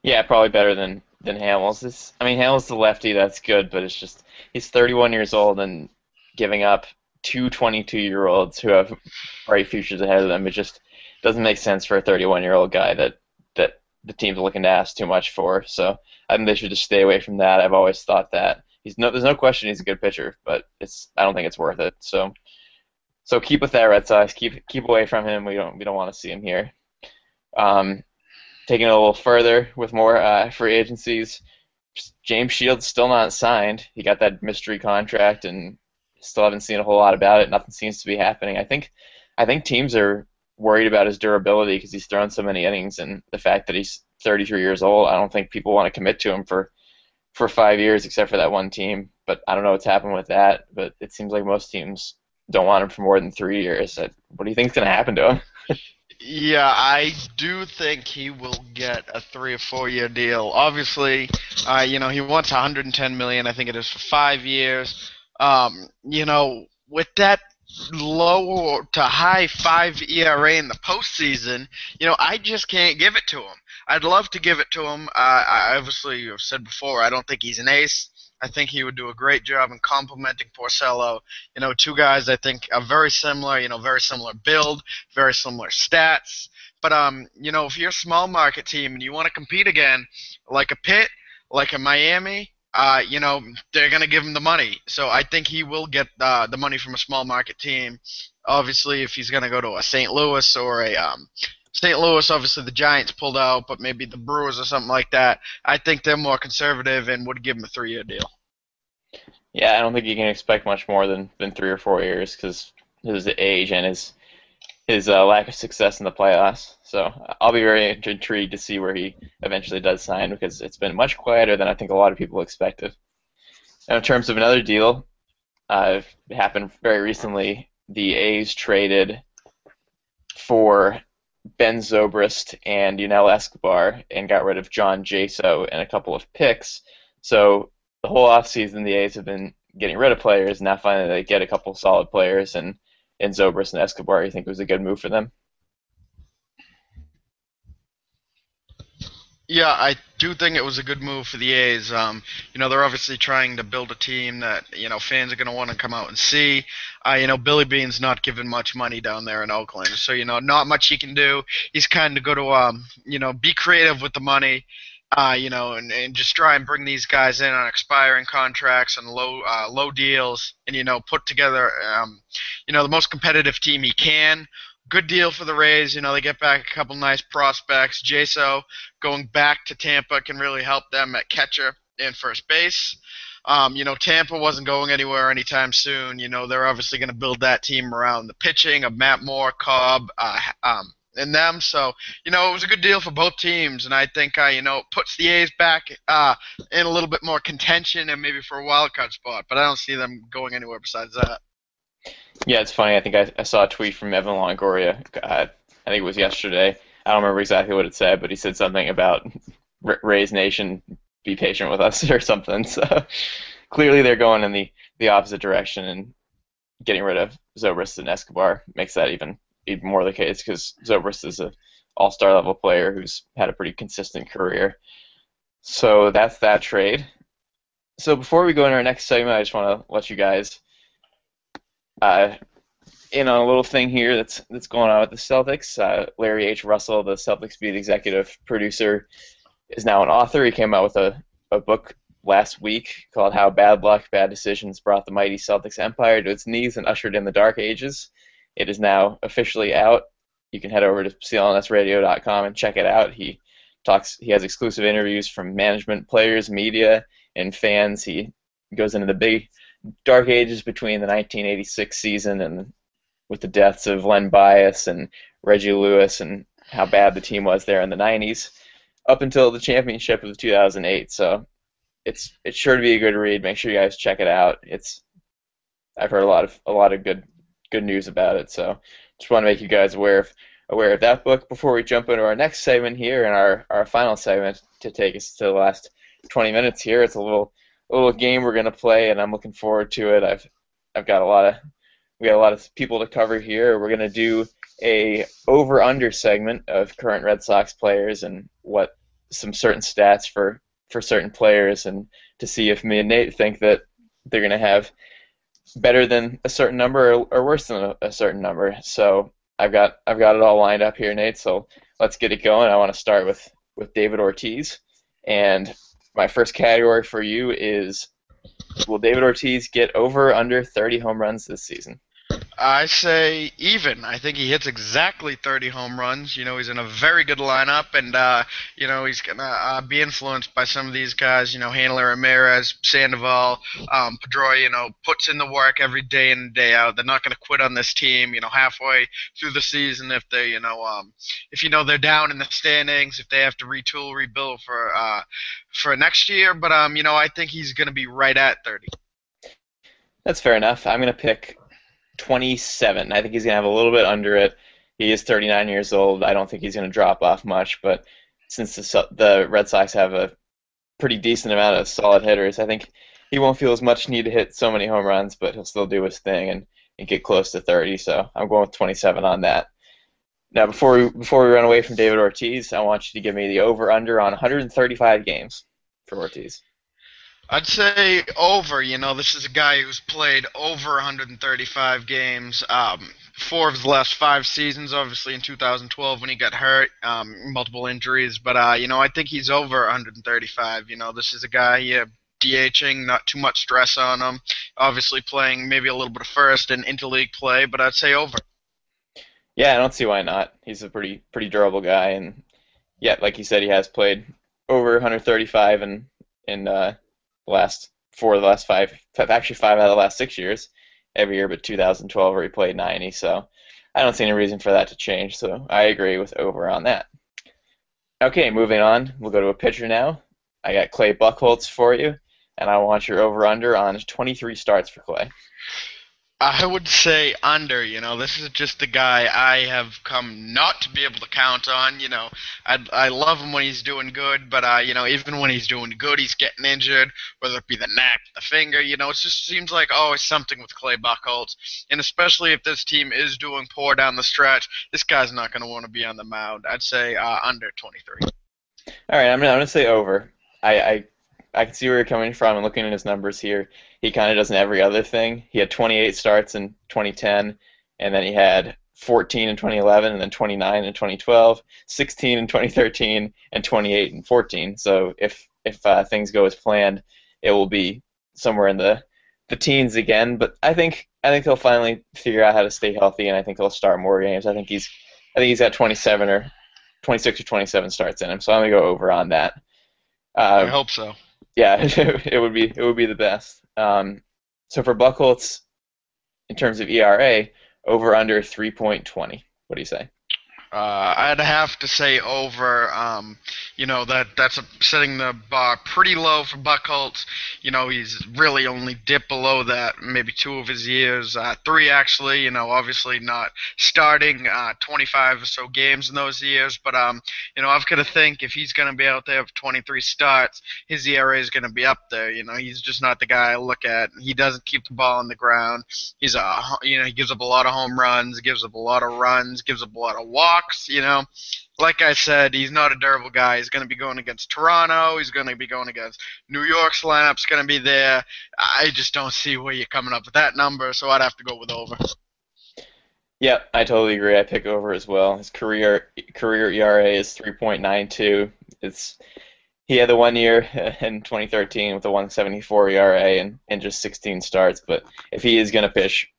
Yeah, probably better than than Hamels. This, I mean, Hamels the lefty, that's good, but it's just he's 31 years old and giving up two 22 year olds who have bright futures ahead of them. It just doesn't make sense for a 31 year old guy that that the team's looking to ask too much for. So I think they should just stay away from that. I've always thought that he's no, there's no question he's a good pitcher, but it's I don't think it's worth it. So so keep with that Red Sox. Keep keep away from him. We don't we don't want to see him here. Um, taking it a little further with more uh, free agencies. James Shields still not signed. He got that mystery contract and still haven't seen a whole lot about it. Nothing seems to be happening. I think I think teams are worried about his durability because he's thrown so many innings and the fact that he's 33 years old. I don't think people want to commit to him for for five years except for that one team. But I don't know what's happened with that. But it seems like most teams don't want him for more than three years. What do you think is going to happen to him? *laughs* Yeah, I do think he will get a three or four year deal. Obviously, uh, you know he wants 110 million. I think it is for five years. Um, you know, with that low to high five ERA in the postseason, you know, I just can't give it to him. I'd love to give it to him. Uh, I obviously have said before, I don't think he's an ace. I think he would do a great job in complementing Porcello. You know, two guys I think are very similar. You know, very similar build, very similar stats. But um, you know, if you're a small market team and you want to compete again, like a Pitt, like a Miami, uh, you know, they're gonna give him the money. So I think he will get uh, the money from a small market team. Obviously, if he's gonna go to a St. Louis or a um, St. Louis, obviously the Giants pulled out, but maybe the Brewers or something like that. I think they're more conservative and would give him a three-year deal. Yeah, I don't think you can expect much more than, than three or four years because his age and his his uh, lack of success in the playoffs. So I'll be very intrigued to see where he eventually does sign because it's been much quieter than I think a lot of people expected. Now, in terms of another deal, uh, happened very recently. The A's traded for Ben Zobrist and Yunel Escobar and got rid of John Jaso and a couple of picks. So the whole offseason, the A's have been getting rid of players. And now finally they get a couple solid players, and in Zobrist and Escobar, you think it was a good move for them? Yeah, I do think it was a good move for the A's. Um, you know, they're obviously trying to build a team that you know fans are going to want to come out and see. Uh, you know, Billy Beane's not given much money down there in Oakland, so you know, not much he can do. He's kind of going to, um, you know, be creative with the money. Uh, you know, and, and just try and bring these guys in on expiring contracts and low uh, low deals, and you know, put together, um, you know, the most competitive team he can good deal for the Rays. You know, they get back a couple nice prospects. Jaso going back to Tampa can really help them at catcher and first base. Um, you know, Tampa wasn't going anywhere anytime soon. You know, they're obviously going to build that team around the pitching of Matt Moore, Cobb, uh, um, and them. So, you know, it was a good deal for both teams, and I think, uh, you know, it puts the A's back uh, in a little bit more contention and maybe for a wild card spot. But I don't see them going anywhere besides that. Yeah, it's funny. I think I, I saw a tweet from Evan Longoria. Uh, I think it was yesterday. I don't remember exactly what it said, but he said something about Rays Nation, be patient with us *laughs* or something. So clearly they're going in the, the opposite direction, and getting rid of Zobrist and Escobar makes that even even more the case because Zobrist is a all-star level player who's had a pretty consistent career. So that's that trade. So before we go into our next segment, I just want to let you guys uh, in on a little thing here that's that's going on with the Celtics. Uh, Larry H. Russell, the Celtics beat executive producer, is now an author. He came out with a, a book last week called How Bad Luck, Bad Decisions Brought the Mighty Celtics Empire to its knees and ushered in the Dark Ages. It is now officially out. You can head over to clnsradio.com and check it out. He talks. He has exclusive interviews from management, players, media, and fans. He goes into the big dark ages between the 1986 season and with the deaths of Len Bias and Reggie Lewis and how bad the team was there in the 90s up until the championship of 2008. So it's it's sure to be a good read. Make sure you guys check it out. It's I've heard a lot of a lot of good good news about it. So just want to make you guys aware of aware of that book before we jump into our next segment here and our our final segment to take us to the last 20 minutes here. It's a little little game we're gonna play, and I'm looking forward to it. I've I've got a lot of we got a lot of people to cover here. We're gonna do a over under segment of current Red Sox players and what some certain stats for for certain players, and to see if me and Nate think that they're gonna have better than a certain number or, or worse than a, a certain number. So I've got I've got it all lined up here, Nate. So let's get it going. I want to start with with David Ortiz, and my first category for you is will David Ortiz get over under 30 home runs this season? I say even. I think he hits exactly 30 home runs. You know, he's in a very good lineup, and uh, you know he's gonna uh, be influenced by some of these guys. You know, Hanley Ramirez, Sandoval, um, Pedroia. You know, puts in the work every day in and day out. They're not gonna quit on this team. You know, halfway through the season, if they, you know, um, if you know they're down in the standings, if they have to retool, rebuild for uh, for next year. But um, you know, I think he's gonna be right at 30. That's fair enough. I'm gonna pick 27. I think he's going to have a little bit under it. He is 39 years old. I don't think he's going to drop off much, but since the, the Red Sox have a pretty decent amount of solid hitters, I think he won't feel as much need to hit so many home runs, but he'll still do his thing and, and get close to 30. So I'm going with 27 on that. Now, before we, before we run away from David Ortiz, I want you to give me the over under on 135 games for Ortiz. I'd say over. You know, this is a guy who's played over 135 games. Um, four of his last five seasons, obviously in 2012 when he got hurt, um, multiple injuries. But uh, you know, I think he's over 135. You know, this is a guy. Yeah, DHing, not too much stress on him. Obviously playing maybe a little bit of first and interleague play, but I'd say over. Yeah, I don't see why not. He's a pretty pretty durable guy, and yeah, like you said, he has played over 135 and in uh, last four of the last five, actually five out of the last six years, every year but 2012 where he played 90. So I don't see any reason for that to change. So I agree with over on that. Okay, moving on. We'll go to a pitcher now. I got Clay Buchholz for you, and I want your over under on 23 starts for Clay. I would say under. You know, this is just the guy I have come not to be able to count on. You know, I I love him when he's doing good, but uh, you know, even when he's doing good, he's getting injured, whether it be the neck, the finger. You know, it just seems like always something with Clay Buchholz, and especially if this team is doing poor down the stretch, this guy's not going to want to be on the mound. I'd say uh, under 23. All right, I'm gonna, I'm gonna say over. I, I I can see where you're coming from. And looking at his numbers here, he kind of does every other thing. He had 28 starts in 2010, and then he had 14 in 2011, and then 29 in 2012, 16 in 2013, and 28 in 14. So if if uh, things go as planned, it will be somewhere in the the teens again. But I think I think he'll finally figure out how to stay healthy, and I think he'll start more games. I think he's I think he's got 27 or 26 or 27 starts in him, so I'm gonna go over on that. I Uh, hope so. Yeah, *laughs* it would be it would be the best. Um, so for Buchholz, in terms of ERA, over under 3.20. What do you say? Uh, I'd have to say over. Um, you know that that's a, setting the bar pretty low for Buchholz. You know he's really only dipped below that maybe two of his years, uh, three actually. You know obviously not starting uh, 25 or so games in those years, but um, you know I've got to think if he's going to be out there for 23 starts, his ERA is going to be up there. You know he's just not the guy I look at. He doesn't keep the ball on the ground. He's a you know he gives up a lot of home runs, gives up a lot of runs, gives up a lot of walks. You know, like I said, he's not a durable guy. He's going to be going against Toronto. He's going to be going against New York's lineup's going to be there. I just don't see where you're coming up with that number, so I'd have to go with over. Yep, I totally agree. I pick over as well. His career career ERA is 3.92. It's he had the one year *laughs* in 2013 with a 174 ERA and, and just 16 starts. But if he is going to pitch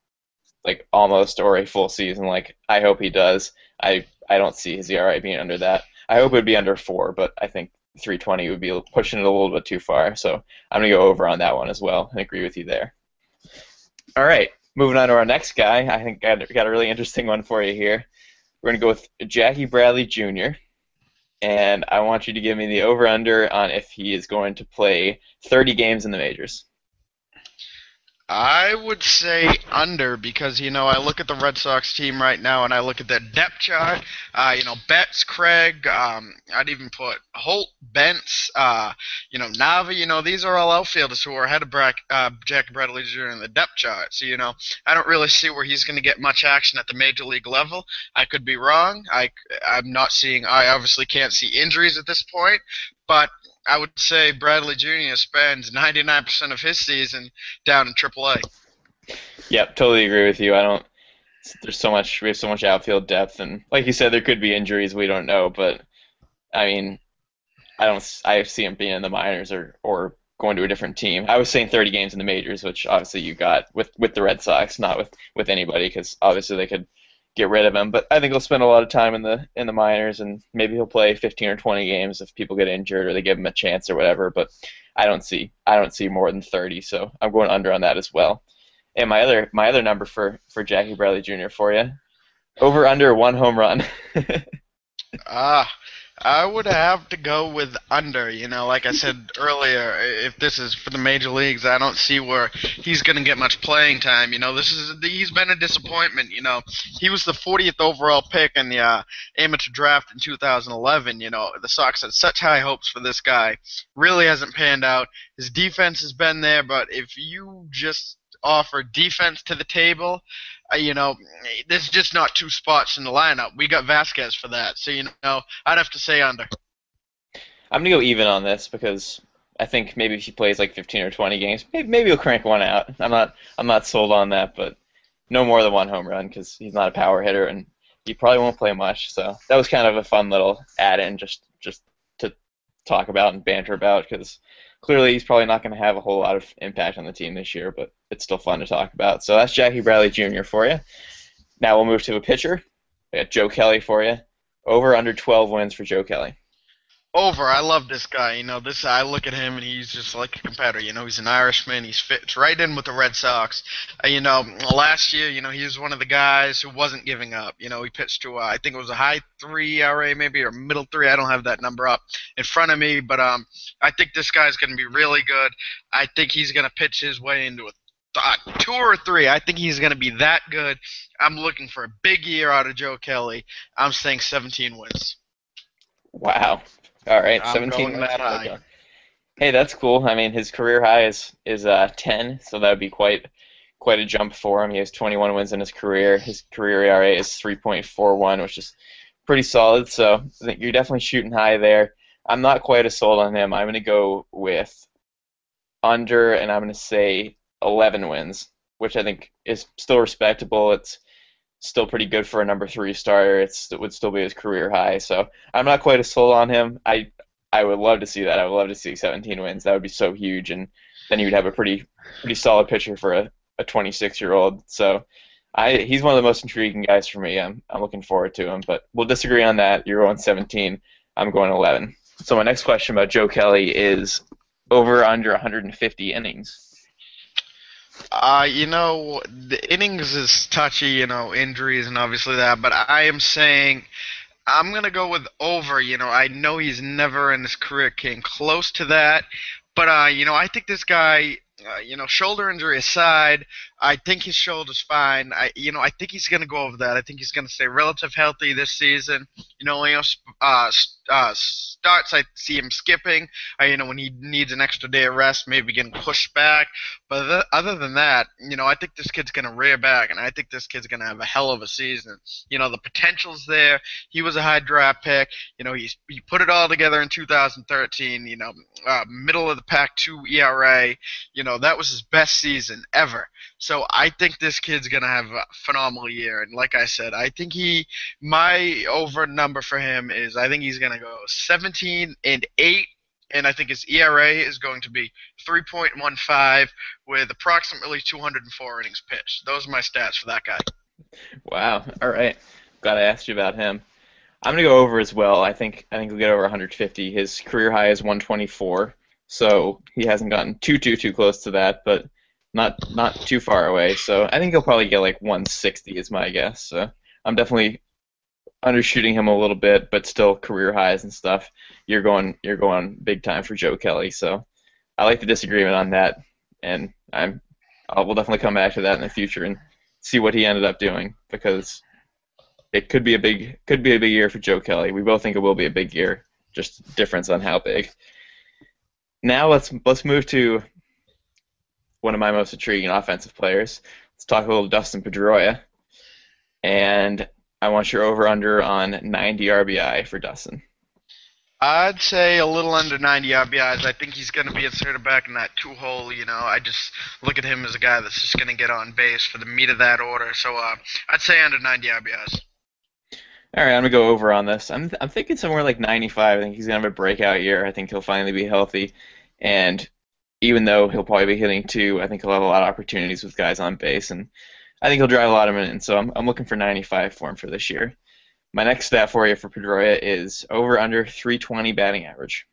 like almost or a full season, like I hope he does, I I don't see his ERA being under that. I hope it would be under four, but I think 320 would be pushing it a little bit too far. So I'm gonna go over on that one as well and agree with you there. All right, moving on to our next guy. I think I got a really interesting one for you here. We're gonna go with Jackie Bradley Jr. And I want you to give me the over/under on if he is going to play 30 games in the majors. I would say under because you know I look at the Red Sox team right now and I look at their depth chart. Uh, you know Betts, Craig. Um, I'd even put Holt, Brentz. Uh, you know Nava. You know these are all outfielders who are ahead of uh, Jack Bradley Jr. in the depth chart. So you know I don't really see where he's going to get much action at the major league level. I could be wrong. I I'm not seeing. I obviously can't see injuries at this point, but I would say Bradley Jr. spends 99% of his season down in AAA. Yep, totally agree with you. I don't. There's so much. We have so much outfield depth, and like you said, there could be injuries. We don't know, but I mean, I don't. I see him being in the minors or or going to a different team. I was saying 30 games in the majors, which obviously you got with with the Red Sox, not with with anybody, because obviously they could get rid of him. But I think he'll spend a lot of time in the in the minors, and maybe he'll play 15 or 20 games if people get injured or they give him a chance or whatever. But I don't see I don't see more than 30, so I'm going under on that as well. And my other my other number for for Jackie Bradley Jr. for you, over under one home run. *laughs* Ah, I would have to go with under. You know, like I said earlier, if this is for the major leagues, I don't see where he's going to get much playing time. You know, this is he's been a disappointment. You know, he was the 40th overall pick in the uh, amateur draft in 2011. You know, the Sox had such high hopes for this guy. Really hasn't panned out. His defense has been there, but if you just offer defense to the table, Uh, you know, there's just not two spots in the lineup. We got Vazquez for that, so you know, I'd have to say under. I'm gonna go even on this because I think maybe if he plays like 15 or 20 games, maybe, maybe he'll crank one out. I'm not I'm not sold on that, but no more than one home run because he's not a power hitter and he probably won't play much. So that was kind of a fun little add-in just just to talk about and banter about because clearly he's probably not going to have a whole lot of impact on the team this year, but it's still fun to talk about. So that's Jackie Bradley Jr. for you. Now we'll move to a pitcher. We got Joe Kelly for you. Over under 12 wins for Joe Kelly. Over. I love this guy. You know, this I look at him and he's just like a competitor. You know, he's an Irishman. He's fits right in with the Red Sox. Uh, you know, last year, you know, he was one of the guys who wasn't giving up. You know, he pitched to uh, I think it was a high three ERA maybe or middle three. I don't have that number up in front of me, but um, I think this guy's going to be really good. I think he's going to pitch his way into a uh, two or three. I think he's going to be that good. I'm looking for a big year out of Joe Kelly. I'm saying 17 wins. Wow. All right, I'm 17 going that high. Hey, that's cool. I mean, his career high is is uh, 10, so that would be quite quite a jump for him. He has 21 wins in his career. His career ERA is 3.41, which is pretty solid. So I think you're definitely shooting high there. I'm not quite as sold on him. I'm going to go with under, and I'm going to say 11 wins, which I think is still respectable. It's still pretty good for a number three starter. It's, it would still be his career high. So I'm not quite as sold on him. I I would love to see that. I would love to see 17 wins. That would be so huge, and then you would have a pretty pretty solid pitcher for a, a 26 year old. So I he's one of the most intriguing guys for me. I'm I'm looking forward to him, but we'll disagree on that. You're going 17. I'm going 11. So my next question about Joe Kelly is over under 150 innings. Uh, you know, the innings is touchy, you know, injuries and obviously that, but I am saying I'm going to go with over. You know, I know he's never in his career came close to that, but, uh, you know, I think this guy, uh, you know, shoulder injury aside, I think his shoulder's fine. I, you know, I think he's going to go over that. I think he's going to stay relative healthy this season. You know, know, uh, uh, starts, I see him skipping. Uh, you know, when he needs an extra day of rest, maybe getting pushed back. But th- other than that, you know, I think this kid's going to rear back, and I think this kid's going to have a hell of a season. You know, the potential's there. He was a high draft pick. You know, he's he put it all together in 2013. You know, uh, middle of the pack two ERA. You know, that was his best season ever. So I think this kid's gonna have a phenomenal year, and like I said, I think he my over number for him is I think he's gonna go 17 and eight, and I think his ERA is going to be 3.15 with approximately 204 innings pitched. Those are my stats for that guy. Wow. All right. Glad I asked you about him. I'm gonna go over as well. I think I think he'll get over 150. His career high is 124, so he hasn't gotten too too too close to that, but not not too far away. So I think he'll probably get like 160 is my guess. So I'm definitely undershooting him a little bit, but still career highs and stuff. You're going you're going big time for Joe Kelly. So I like the disagreement on that, and I'm I'll, we'll definitely come back to that in the future and see what he ended up doing because it could be a big could be a big year for Joe Kelly. We both think it will be a big year, just difference on how big. Now let's let's move to one of my most intriguing offensive players. Let's talk a little Dustin Pedroia. And I want your over under on 90 RBI for Dustin. I'd say a little under 90 RBIs. I think he's going to be inserted back in that two hole. You know, I just look at him as a guy that's just going to get on base for the meat of that order. So uh, I'd say under 90 RBIs. All right, I'm gonna go over on this. I'm I'm thinking somewhere like 95. I think he's gonna have a breakout year. I think he'll finally be healthy, and even though he'll probably be hitting two, I think he'll have a lot of opportunities with guys on base, and I think he'll drive a lot of them in. So I'm, I'm looking for 95 for him for this year. My next stat for you for Pedroia is over under 320 batting average.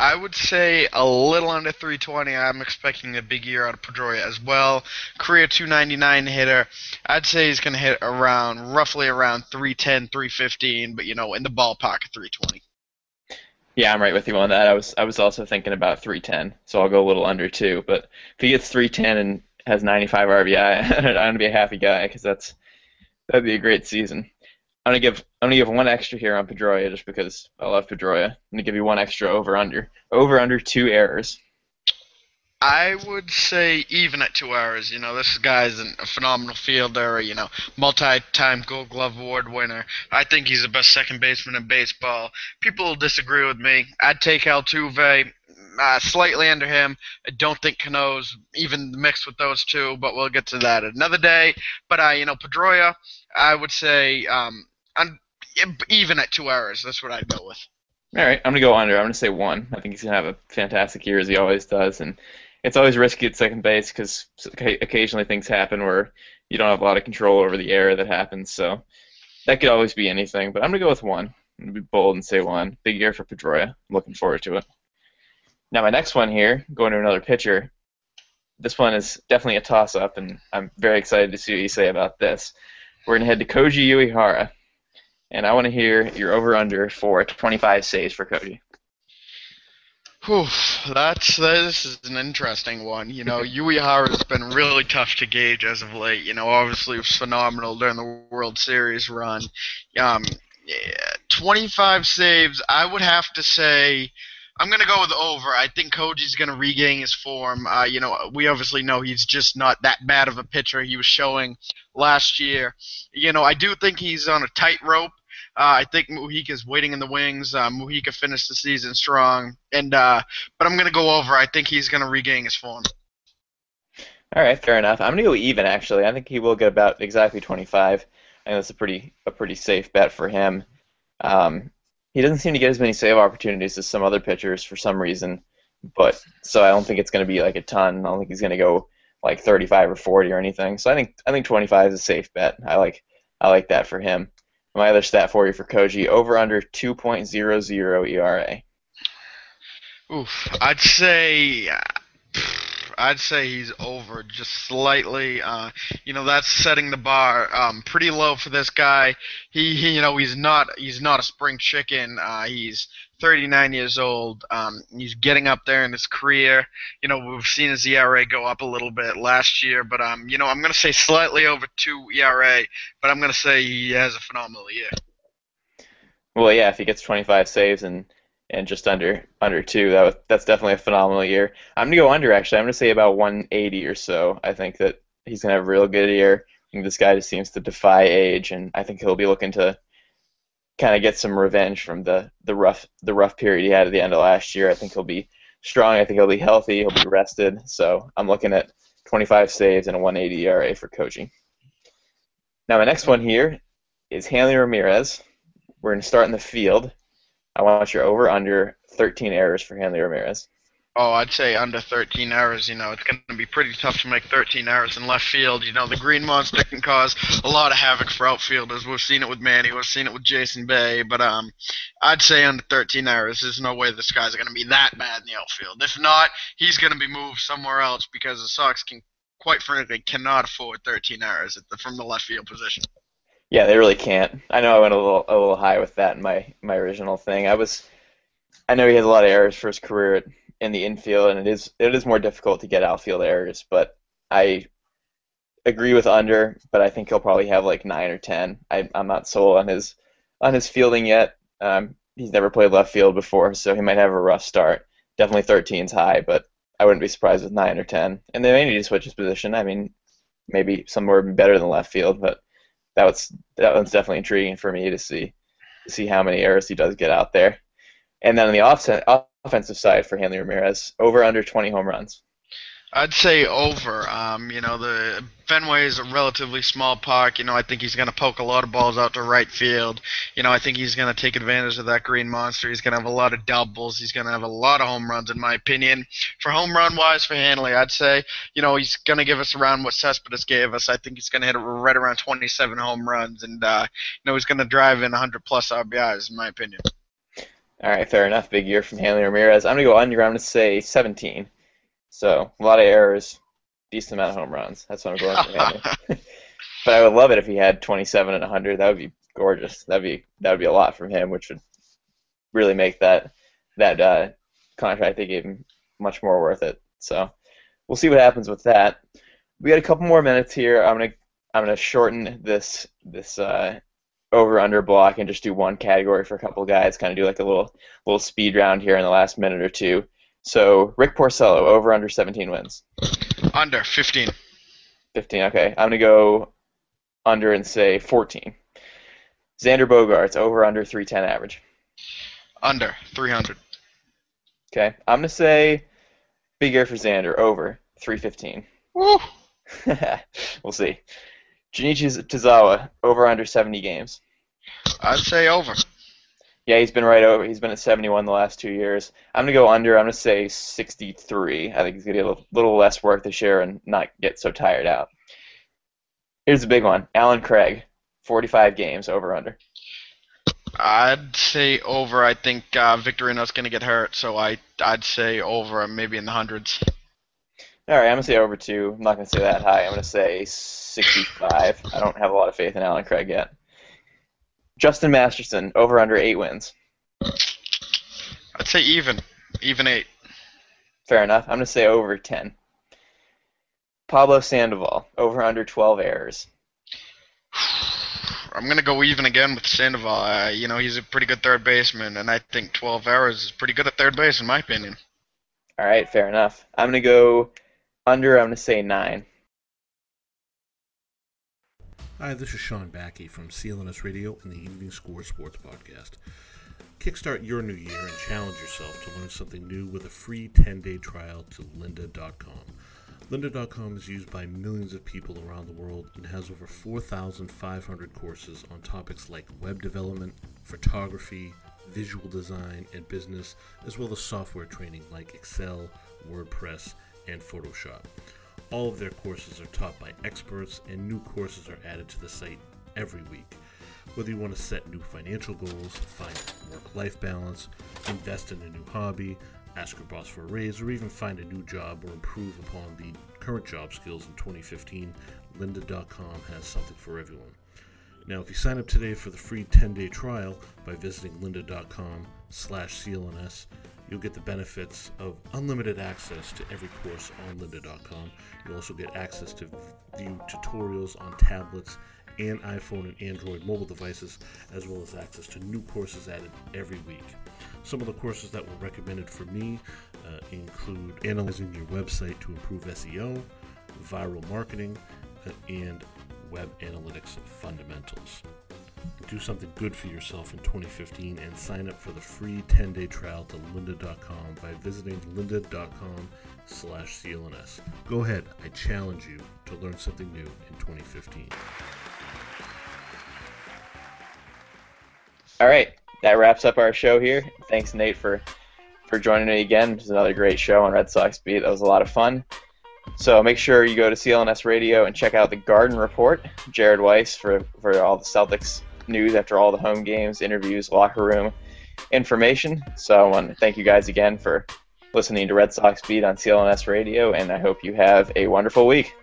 I would say a little under 320. I'm expecting a big year out of Pedroia as well. Career 299 hitter. I'd say he's going to hit around roughly around 310, 315, but you know, in the ballpark of 320. Yeah, I'm right with you on that. I was I was also thinking about 310, so I'll go a little under too. But if he gets 310 and has 95 RBI, *laughs* I'm gonna be a happy guy because that's that'd be a great season. I'm gonna give I'm gonna give one extra here on Pedroia just because I love Pedroia. I'm gonna give you one extra over under over under two errors. I would say even at two hours. You know, this guy's a phenomenal fielder. You know, multi-time Gold Glove Award winner. I think he's the best second baseman in baseball. People will disagree with me. I'd take Altuve. Uh, slightly under him. I don't think Cano's even mixed with those two, but we'll get to that another day. But uh, you know, Pedroia, I would say um, even at two hours. That's what I'd go with. All right, I'm gonna go under. I'm gonna say one. I think he's gonna have a fantastic year as he always does, and it's always risky at second base because occasionally things happen where you don't have a lot of control over the error that happens. So that could always be anything. But I'm gonna go with one. I'm gonna be bold and say one. Big year for Pedroia. Looking forward to it. Now my next one here, going to another pitcher. This one is definitely a toss-up, and I'm very excited to see what you say about this. We're gonna head to Koji Uehara, and I want to hear your over/under for 25 saves for Koji. Whew, that's this is an interesting one. You know, *laughs* Uehara has been really tough to gauge as of late. You know, obviously it was phenomenal during the World Series run. Um, yeah, 25 saves. I would have to say. I'm gonna go with over. I think Koji's gonna regain his form. Uh, you know, we obviously know he's just not that bad of a pitcher he was showing last year. You know, I do think he's on a tightrope Uh, I think Mujica's waiting in the wings. Uh, Mujica finished the season strong, and uh, but I'm gonna go over. I think he's gonna regain his form. All right, fair enough. I'm gonna go even actually. I think he will get about exactly 25. I think that's a pretty a pretty safe bet for him. Um, he doesn't seem to get as many save opportunities as some other pitchers for some reason, but so I don't think it's gonna be like a ton. I don't think he's gonna go like 35 or 40 or anything. So I think I think 25 is a safe bet. I like I like that for him. My other stat for you for Koji over under 2.00 ERA. Oof, I'd say I'd say he's over just slightly. Uh, you know, that's setting the bar um, pretty low for this guy. He, he, you know, he's not he's not a spring chicken. Uh, he's 39 years old. Um, he's getting up there in his career. You know, we've seen his ERA go up a little bit last year, but um, you know, I'm going to say slightly over two ERA, but I'm going to say he has a phenomenal year. Well, yeah, if he gets 25 saves and and just under under two. That was, that's definitely a phenomenal year. I'm gonna go under actually. I'm gonna say about 180 or so. I think that he's gonna have a real good year. I think this guy just seems to defy age, and I think he'll be looking to kind of get some revenge from the the rough the rough period he had at the end of last year. I think he'll be strong. I think he'll be healthy. He'll be rested. So I'm looking at 25 saves and a 180 ERA for Koji. Now my next one here is Hanley Ramirez. We're gonna start in the field. I want your over under 13 errors for Hanley Ramirez. Oh, I'd say under 13 errors. You know, it's going to be pretty tough to make 13 errors in left field. You know, the Green Monster can cause a lot of havoc for outfielders. We've seen it with Manny. We've seen it with Jason Bay. But um, I'd say under 13 errors, there's no way this guy's going to be that bad in the outfield. If not, he's going to be moved somewhere else because the Sox can, quite frankly, cannot afford 13 errors the, from the left field position. Yeah, they really can't. I know I went a little a little high with that in my my original thing. I was, I know he has a lot of errors for his career in the infield, and it is it is more difficult to get outfield errors. But I agree with under, but I think he'll probably have like nine or ten. I, I'm not sold on his on his fielding yet. Um, he's never played left field before, so he might have a rough start. Definitely 13's high, but I wouldn't be surprised with nine or ten. And they may need to switch his position. I mean, maybe somewhere better than left field, but that was that one's definitely intriguing for me to see see how many errors he does get out there. And then on the offset, offensive side for Hanley Ramirez, over under 20 home runs. I'd say over. Um, you know, the Fenway is a relatively small park. You know, I think he's going to poke a lot of balls out to right field. You know, I think he's going to take advantage of that green monster. He's going to have a lot of doubles. He's going to have a lot of home runs, in my opinion. For home run wise for Hanley, I'd say, you know, he's going to give us around what Cespedes gave us. I think he's going to hit right around 27 home runs, and uh, you know, he's going to drive in 100 plus RBIs, in my opinion. All right, fair enough. Big year from Hanley Ramirez. I'm going to go under. I'm going to say 17. So a lot of errors, decent amount of home runs. That's what I'm going for Hanley. *laughs* *laughs* but I would love it if he had 27 and 100. That would be gorgeous. That'd be that would be a lot from him, which would really make that that uh, contract they gave him much more worth it. So we'll see what happens with that. We got a couple more minutes here. I'm gonna I'm gonna shorten this this uh, over under block and just do one category for a couple guys. Kind of do like a little little speed round here in the last minute or two. So Rick Porcello over under 17 wins. Under 15. 15. Okay, I'm gonna go under and say 14. Xander Bogaerts over under 310 average. Under 300. Okay, I'm gonna say big year for Xander over 315. Woo! *laughs* we'll see. Junichi Tazawa over under 70 games. I'd say over. Yeah, he's been right over. He's been at 71 the last two years. I'm gonna go under. I'm gonna say 63. I think he's gonna get a little less work this year and not get so tired out. Here's a big one. Allen Craig, 45 games over under. I'd say over. I think uh, Victorino's gonna get hurt, so I I'd say over, maybe in the hundreds. All right, I'm gonna say over two. I'm not gonna say that high. I'm gonna say 65. I don't have a lot of faith in Allen Craig yet. Justin Masterson over under eight wins. I'd say even, even eight. Fair enough. I'm gonna say over 10. Pablo Sandoval over under 12 errors. *sighs* I'm gonna go even again with Sandoval. Uh, you know, he's a pretty good third baseman, and I think 12 errors is pretty good at third base, in my opinion. All right, fair enough. I'm gonna go under. I'm gonna say nine. Hi, this is Sean Backey from CLNS Radio and the Evening Score Sports Podcast. Kickstart your new year and challenge yourself to learn something new with a free 10 day trial to lynda.com. Lynda.com is used by millions of people around the world and has over 4,500 courses on topics like web development, photography, visual design, and business, as well as software training like Excel, WordPress, and Photoshop. All of their courses are taught by experts, and new courses are added to the site every week. Whether you want to set new financial goals, find work life balance, invest in a new hobby, ask your boss for a raise, or even find a new job or improve upon the current job skills in 2015, lynda.com has something for everyone. Now, if you sign up today for the free 10-day trial by visiting lynda.com slash CLNS, you'll get the benefits of unlimited access to every course on lynda.com. You'll also get access to view tutorials on tablets and iPhone and Android mobile devices, as well as access to new courses added every week. Some of the courses that were recommended for me uh, include analyzing your website to improve SEO, viral marketing, uh, and web analytics fundamentals. Do something good for yourself in 2015 and sign up for the free 10-day trial to lynda.com by visiting lynda.com slash CLNS. Go ahead, I challenge you to learn something new in 2015. All right, that wraps up our show here. Thanks, Nate, for for joining me again. This is another great show on Red Sox Beat. That was a lot of fun. So make sure you go to CLNS Radio and check out the Garden Report. Jared Weiss for for all the Celtics news after all the home games, interviews, locker room information. So I want to thank you guys again for listening to Red Sox Beat on CLNS Radio, and I hope you have a wonderful week.